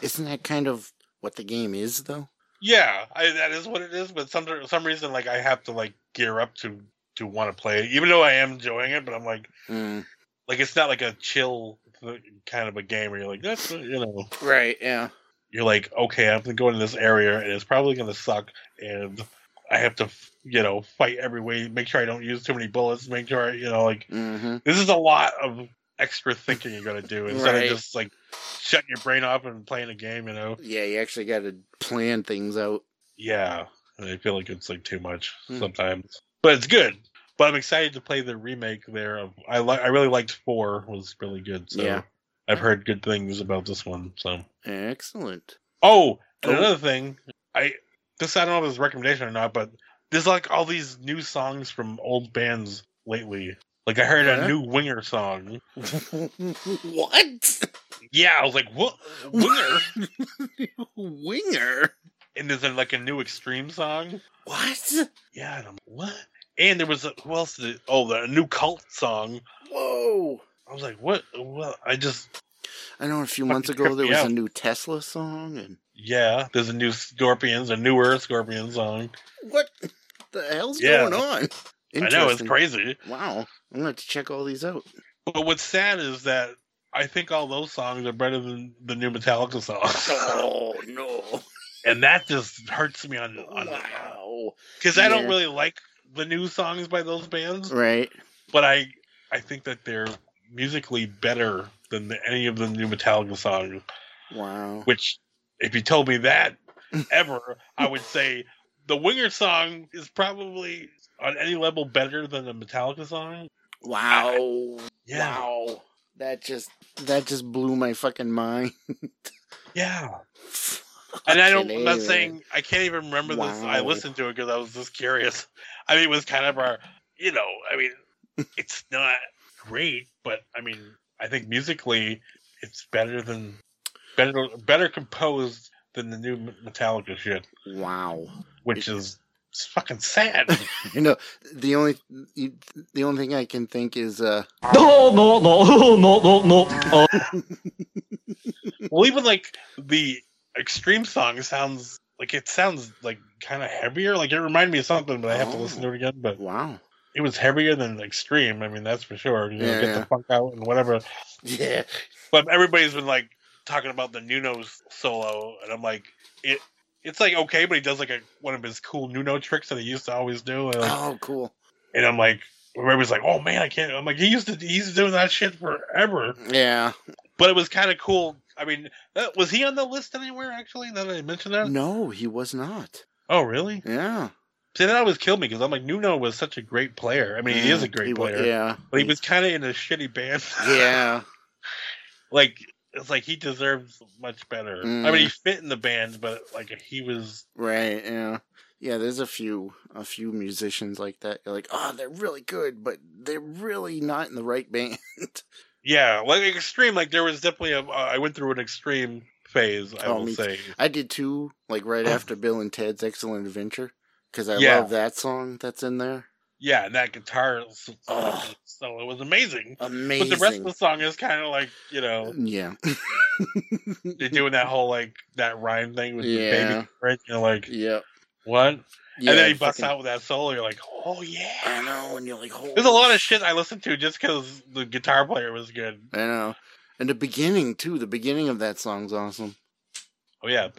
isn't that kind of what the game is, though? Yeah, I, that is what it is. But some some reason, like I have to like gear up to to want to play it, even though I am enjoying it. But I'm like, Mm, like it's not like a chill kind of a game where you're like, that's you know, right. Yeah. you're like, okay, I'm gonna go into this area and it's probably gonna suck, and I have to, you know, fight every way, make sure I don't use too many bullets, make sure I, you know, like hmm this is a lot of extra thinking you're gonna do instead Right. of just like shutting your brain off and playing a game, you know. Yeah, you actually got to plan things out. Yeah, I feel like it's like too much Hmm. sometimes, but it's good. But I'm excited to play the remake there. Of I like I really liked four was really good. So Yeah. I've heard good things about this one. So Excellent. oh, and Oh. another thing, I this I don't know if it's a recommendation or not, but there's like all these new songs from old bands lately. Like I heard a new Winger song. what? Yeah, I was like, what Winger? Winger? and there's like a new Extreme song. What? Yeah, and I'm what? And there was a, who else? Did, oh, the new Cult song. Whoa. I was like, what? Well, I just I know a few months ago there me was a new Tesla song, and yeah. There's a new Scorpions, a newer Scorpion song. what the hell's Yeah. going on? I know it's crazy. Wow, I'm gonna have to check all these out. But what's sad is that I think all those songs are better than the new Metallica songs, Oh no! and that just hurts me on on Wow. because I don't really like the new songs by those bands, Right. but I I think that they're musically better than the, any of the new Metallica songs. Wow. Which, if you told me that ever, I would say the Winger song is probably on any level better than the Metallica song. Wow. Yeah, Wow. That just that just blew my fucking mind. yeah. And I don't. I'm not saying. I can't even remember this. I listened to it because I was just curious. I mean, it was kind of our, you know, I mean, it's not great, but I mean, I think musically, it's better than better better composed than the new Metallica shit, Wow. which is it's fucking sad. You know, the only the only thing I can think is uh No, no, no, no, no, no. Oh. well, even like the extreme song sounds like it sounds like kind of heavier. Like it reminded me of something, but I have to listen to it again. But wow. it was heavier than extreme. I mean, that's for sure. You know, Yeah, get yeah. the funk out and whatever. Yeah. But everybody's been like talking about the Nuno solo, and I'm like, it. It's like okay, but he does like a one of his cool Nuno tricks that he used to always do, and, like, Oh, cool. and I'm like, everybody's like, oh man, I can't. I'm like, he used to he's doing that shit forever, Yeah. but it was kind of cool. I mean, uh, was he on the list anywhere actually? Now that I mentioned that. No, he was not. Oh really? Yeah. See, that always killed me because I'm like, Nuno was such a great player. I mean, he is a great player, Yeah. but he was kind of in a shitty band. Yeah. like it's like he deserves much better. I Mm. mean, he fit in the band, but like he was. Right. Yeah. Yeah. There's a few a few musicians like that. You're like, oh, they're really good, but they're really not in the right band. Yeah, like extreme. Like there was definitely a. uh, I went through an extreme phase. I Oh, will me too. say. I did too. Like right after Bill and Ted's Excellent Adventure, because I Yeah. love that song that's in there. Yeah, and that guitar s- Ugh. so it was amazing. Amazing. But the rest of the song is kind of like you know yeah. they're doing that whole like that rhyme thing with the baby. Right? You're like yeah. what? Yeah, and then he busts fucking- out with that solo. You're like, oh yeah. I know, and you're like, There's a lot of shit I listened to just because the guitar player was good. I know. And the beginning too. The beginning of that song's awesome. Oh yeah.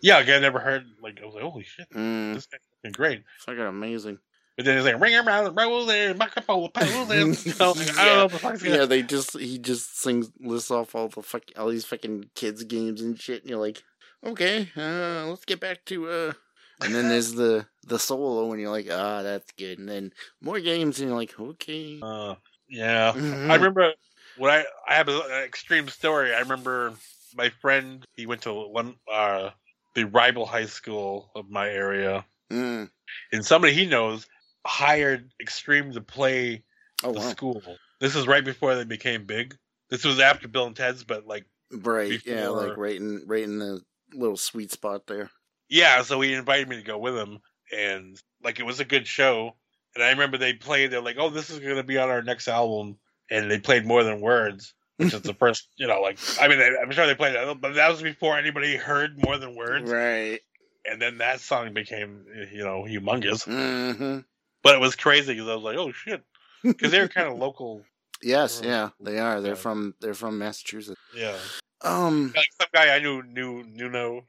Yeah, like I never heard like I was like, holy shit, Mm, this guy's fucking great. fucking amazing. But then he's like, ring around the rose and back up all the pedals and know, I don't know what the fuck's Yeah, gonna they just he just sings lists off all the fuck all these fucking kids games and shit, and you're like, okay, uh, let's get back to uh. And then there's the the solo, and you're like, ah, that's good. And then more games, and you're like, okay. Uh, yeah. Mhm. I remember when I I have an extreme story. I remember my friend he went to one uh the rival high school of my area, Mm. and somebody he knows hired Extreme to play Oh the wow. school. This is right before they became big. This was after Bill and Ted's, but like Right. Yeah, like right in right in the little sweet spot there. yeah. So he invited me to go with him, and like it was a good show. And I remember they played. They're like, "Oh, this is going to be on our next album," and they played more than words. Which is the first, you know, like I mean, I'm sure they played that, but that was before anybody heard more than words. Right. and then that song became you know humongous hmm but it was crazy because i was like oh shit because they were kind of local Yes, yeah, they are. They're yeah. from they're from Massachusetts. yeah Um, like some guy i knew knew knew no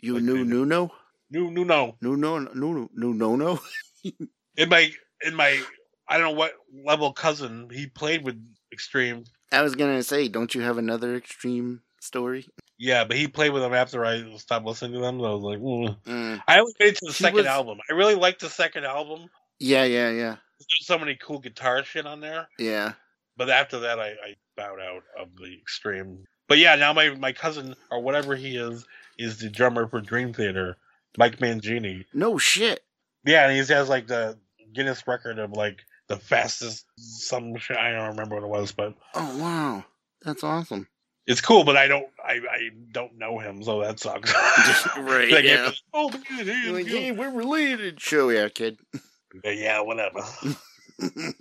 you like knew Nuno? knew knew no Nuno? Nuno? Nuno? No? in my in my i don't know what level cousin he played with extreme I was gonna say, don't you have another extreme story? yeah but he played with them after i stopped listening to them so i was like mm. Mm. i only made it to the He second was- album i really liked the second album Yeah, yeah, yeah, there's so many cool guitar shit on there yeah. But after that, I, I bowed out of the extreme. But yeah, now my my cousin or whatever he is is the drummer for Dream Theater, Mike Mangini. No shit. Yeah, and he has like the Guinness record of like the fastest some shit. I don't remember what it was, but Oh wow, that's awesome. it's cool. But I don't I, I don't know him, so that sucks. Right, Like, yeah. Oh, man, hey, like, hey, we're related. Show yeah, kid. yeah, whatever.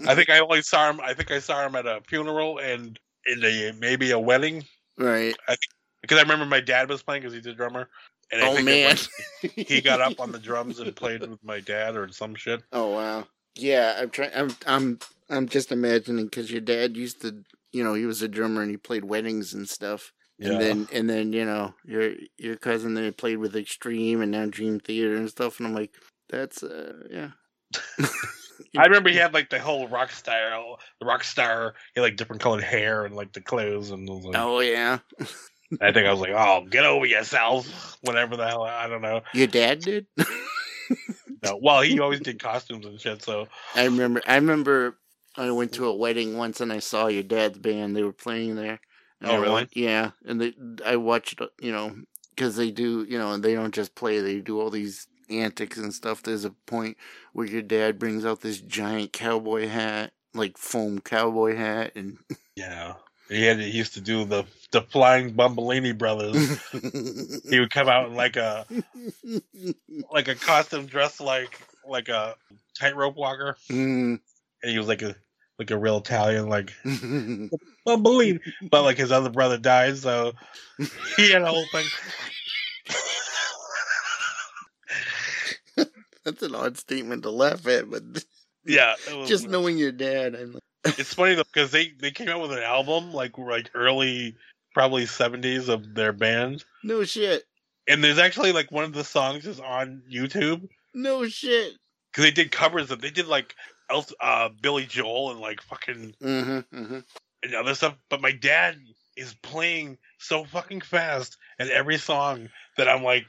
I think I only saw him. I think I saw him at a funeral and in a maybe a wedding. Right. because I remember my dad was playing because he's a drummer. And I Oh think man. was- he got up on the drums and played with my dad or some shit. Oh wow. Yeah, I'm trying. I'm I'm I'm just imagining because your dad used to, you know, he was a drummer and he played weddings and stuff. And then and then you know your your cousin there played with Extreme and now Dream Theater and stuff. And I'm like, that's uh yeah. I remember he had like the whole rock style, the rock star, he had like different colored hair and like the clothes, and was like, Oh yeah. I think I was like, oh, get over yourself, whatever the hell, I don't know. Your dad did. No, well, he always did costumes and shit, so I remember. I remember. I went to a wedding once and I saw your dad's band. They were playing there. And Oh, I really? wa- yeah, and they. I watched. uh, You know, because they do. You know, and they don't just play. They do all these antics and stuff. There's a point where your dad brings out this giant cowboy hat, like foam cowboy hat, and yeah. He had he used to do the the flying Bumbellini brothers. he would come out in like a like a costume dressed like like a tightrope walker. Mm. and he was like a like a real Italian, like Bumbellini. But like his other brother died, so he had a whole thing. That's an odd statement to laugh at, but Yeah, was- just knowing your dad, I'm like, it's funny though because they they came out with an album like like early probably seventies of their band, no shit, and there's actually like one of the songs is on YouTube no shit. because they did covers of they did like El- uh Billy Joel and like fucking Mm-hmm, mm-hmm. and other stuff. But my dad is playing so fucking fast in every song that I'm like,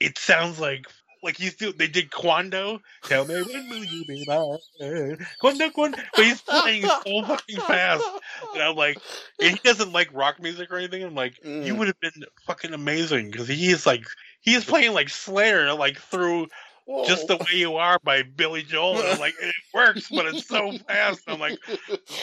it sounds like like he's do they did Quando. Tell me when will you be mine? Quando, Quando. But he's playing so fucking fast, and I'm like, and he doesn't like rock music or anything. I'm like, you Mm. would have been fucking amazing because he is like he is playing like Slayer like through just the way you are by Billy Joel. And I'm like, it works, but it's so fast. I'm like,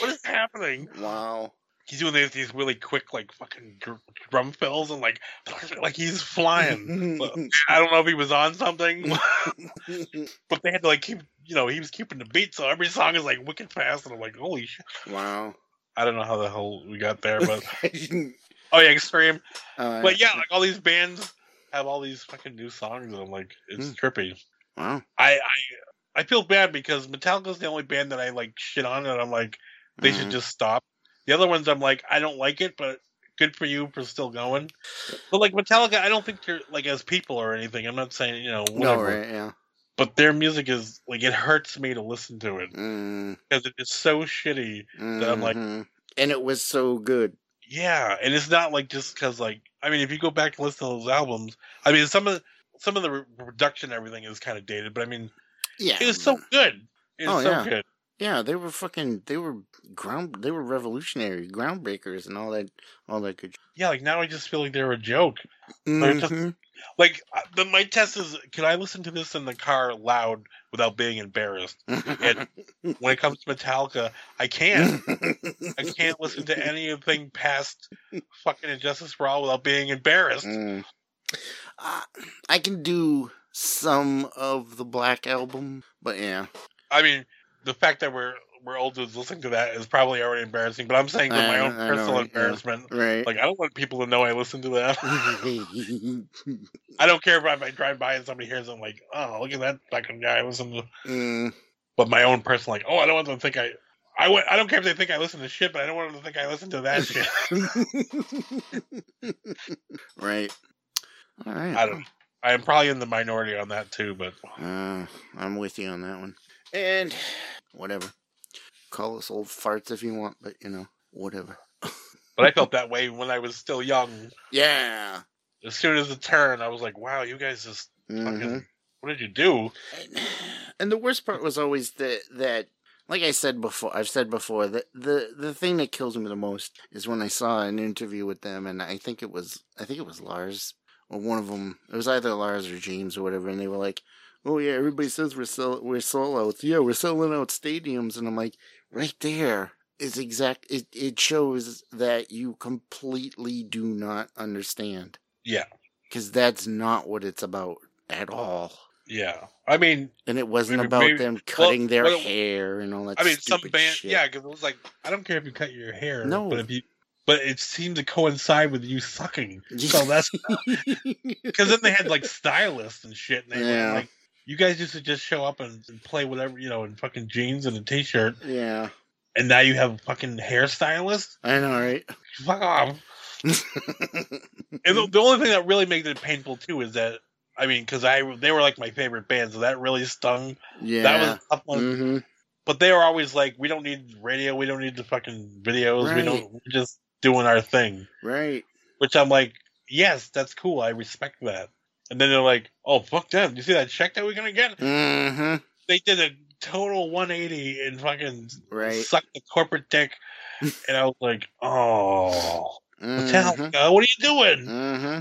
what is happening? wow. He's doing these, these really quick like fucking dr- drum fills and like like he's flying. But I don't know if he was on something, but they had to like keep you know he was keeping the beat, so every song is like wicked fast, and I'm like holy shit. wow. I don't know how the hell we got there, but oh yeah, extreme. Uh, But yeah, like all these bands have all these fucking new songs, and I'm like it's Hmm. trippy. wow. I I I feel bad because Metallica's the only band that I like shit on, and I'm like they should Mhm. just stop. The other ones, I'm like, I don't like it, but good for you for still going. But like Metallica, I don't think they're like as people or anything. I'm not saying you know No, right? Yeah. but their music is like it hurts me to listen to it Mm, because it is so shitty. That I'm like- mhm. and it was so good. Yeah, and it's not like just because like I mean, if you go back and listen to those albums, I mean, some of some of the production, and everything is kind of dated, but I mean, Yeah. it was so good. It was Oh, so yeah. good. Yeah, they were fucking. They were ground. They were revolutionary, groundbreakers, and all that. All that good. Yeah, like now I just feel like they're a joke. They're just- Mhm. Like uh, the, my test is, can I listen to this in the car loud without being embarrassed? And when it comes to Metallica, I can't. I can't listen to anything past fucking And Justice for All without being embarrassed. Mm. Uh, I can do some of the Black album, but yeah, I mean, the fact that we're we're old dudes listening to that is probably already embarrassing. But I'm saying for my own I know, personal yeah. embarrassment, right. like I don't want people to know I listen to that. I don't care if I, if I drive by and somebody hears it, I'm like, oh, look at that fucking guy listen to. Mm, But my own personal, like, oh, I don't want them to think I. I, I don't care if they think I listen to shit, but I don't want them to think I listen to that shit. right. All right. I don't. I am probably in the minority on that too, but Uh, I'm with you on that one. And whatever. Call us old farts if you want, but you know, whatever. but I felt that way when I was still young. Yeah. As soon as it turned, I was like, wow, you guys just fucking. Mhm. What did you do? And the worst part was always that that like I said before I've said before that the the thing that kills me the most is when I saw an interview with them and I think it was I think it was Lars or one of them it was either Lars or James or whatever and they were like oh yeah everybody says we're sell we're sellouts yeah we're selling out stadiums and I'm like right there is exact it it shows that you completely do not understand Yeah, because that's not what it's about at all. yeah. I mean, And it wasn't Maybe- about maybe- them cutting their well, hair and all that. I mean, some band, shit. yeah, because it was like, I don't care if you cut your hair, No. but if you, but it seemed to coincide with you sucking. So that's because then they had like stylists and shit, and they Yeah. were like, you guys used to just show up and, and play whatever, you know, in fucking jeans and a t-shirt, yeah, and now you have a fucking hairstylist. I know, right? Fuck off. And the, the only thing that really makes it painful too is that. I mean, because I they were like my favorite band, so that really stung. yeah, That was a tough one. hmm But they were always like, we don't need radio, we don't need the fucking videos, we don't, we're just doing our thing. right. Which I'm like, yes, that's cool, I respect that. And then they're like, oh, fuck them. You see that check that we're gonna get? hmm They did a total 180 and fucking Right. sucked the corporate dick. and I was like, oh, hmm Metallica, what are you doing? hmm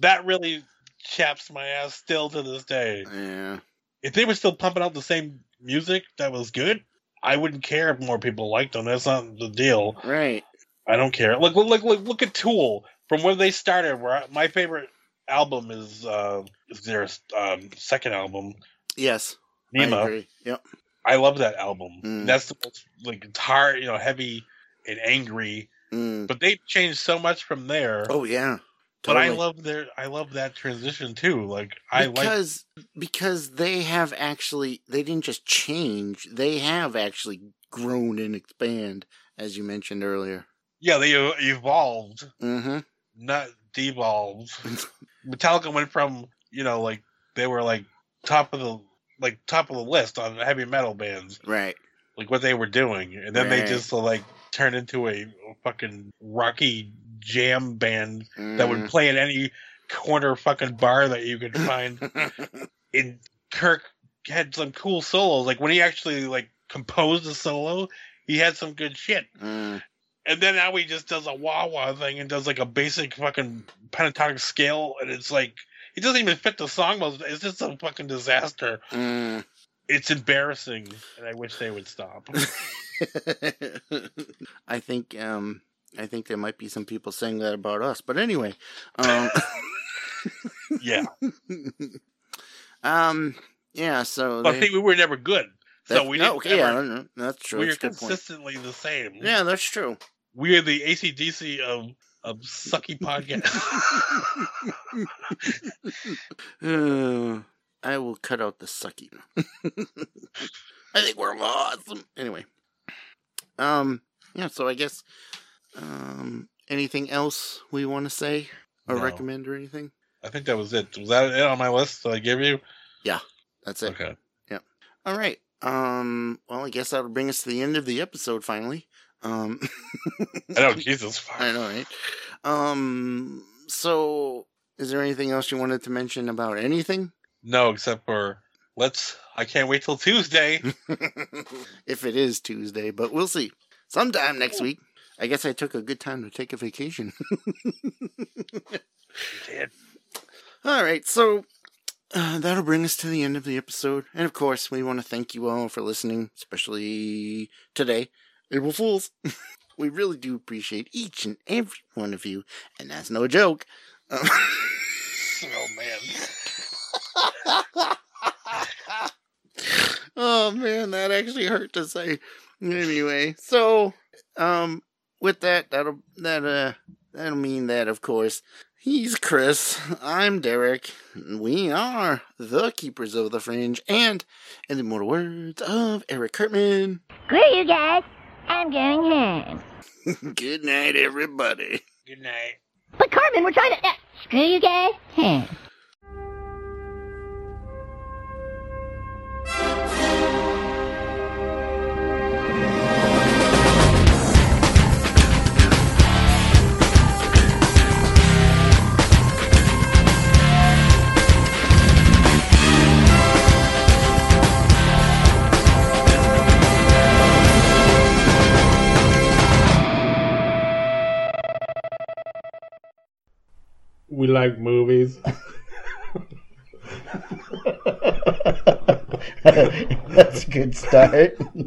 That really chaps my ass still to this day. Yeah. If they were still pumping out the same music that was good, I wouldn't care if more people liked them. That's not the deal. Right. I don't care. Look, look, look, look, look at Tool from where they started. Where my favorite album is uh, is their um, second album, Yes. I agree. Yep. I, love that album. Mm. That's the most like it's hard, you know, heavy and angry. Mm. But they've changed so much from there. Oh yeah. but I love their, I love that transition too. Like I like, because because they have actually they didn't just change they have actually grown and expand as you mentioned earlier yeah, they evolved, mm-hmm not devolved. Metallica went from you know like they were like top of the like top of the list on heavy metal bands. right like what they were doing, and then they just like turned into a fucking rocky jam band that would play at any corner fucking bar that you could find. Mm-hmm. and Kirk had some cool solos. Like when he actually like composed a solo, he had some good shit. Mm, And then now he just does a wah wah thing and does like a basic fucking pentatonic scale, and it's like it doesn't even fit the song. most- It's just a fucking disaster. mm. It's embarrassing, and I wish they would stop. i think um i think there might be some people saying that about us but anyway um yeah, um yeah so but they- see, we were never good, so we no, didn't. okay, yeah ever- no, that's true we are that's a good point consistently the same. yeah that's true we are the ACDC of of sucky podcast. Uh, I will cut out the sucky. I think we're awesome. Anyway, um, yeah. So I guess, um, anything else we want to say or No. recommend or anything? I think that was it. Was that it on my list that I gave you? Yeah, that's it. Okay. Yeah. All right. Um. Well, I guess that would bring us to the end of the episode finally. Um. I know, Jesus. fuck. I know, right? Um. So, is there anything else you wanted to mention about anything? No, except for let's I can't wait till Tuesday. if it is Tuesday, but we'll see. Sometime next week. I guess I took a good time to take a vacation. did. All right, so uh, that'll bring us to the end of the episode. And of course, we want to thank you all for listening, especially today, April Fools. we really do appreciate each and every one of you, and that's no joke. Um, Oh man. oh man, that actually hurt to say. Anyway, so um, with that, that'll that uh that'll mean that of course he's Chris, I'm Derek, we are the keepers of the fringe, and in the immortal words of Eric Cartman, Screw you guys. I'm going home. good night, everybody. Good night. But Cartman, we're trying to. Uh, screw you guys. Home. We like movies. That's a good start.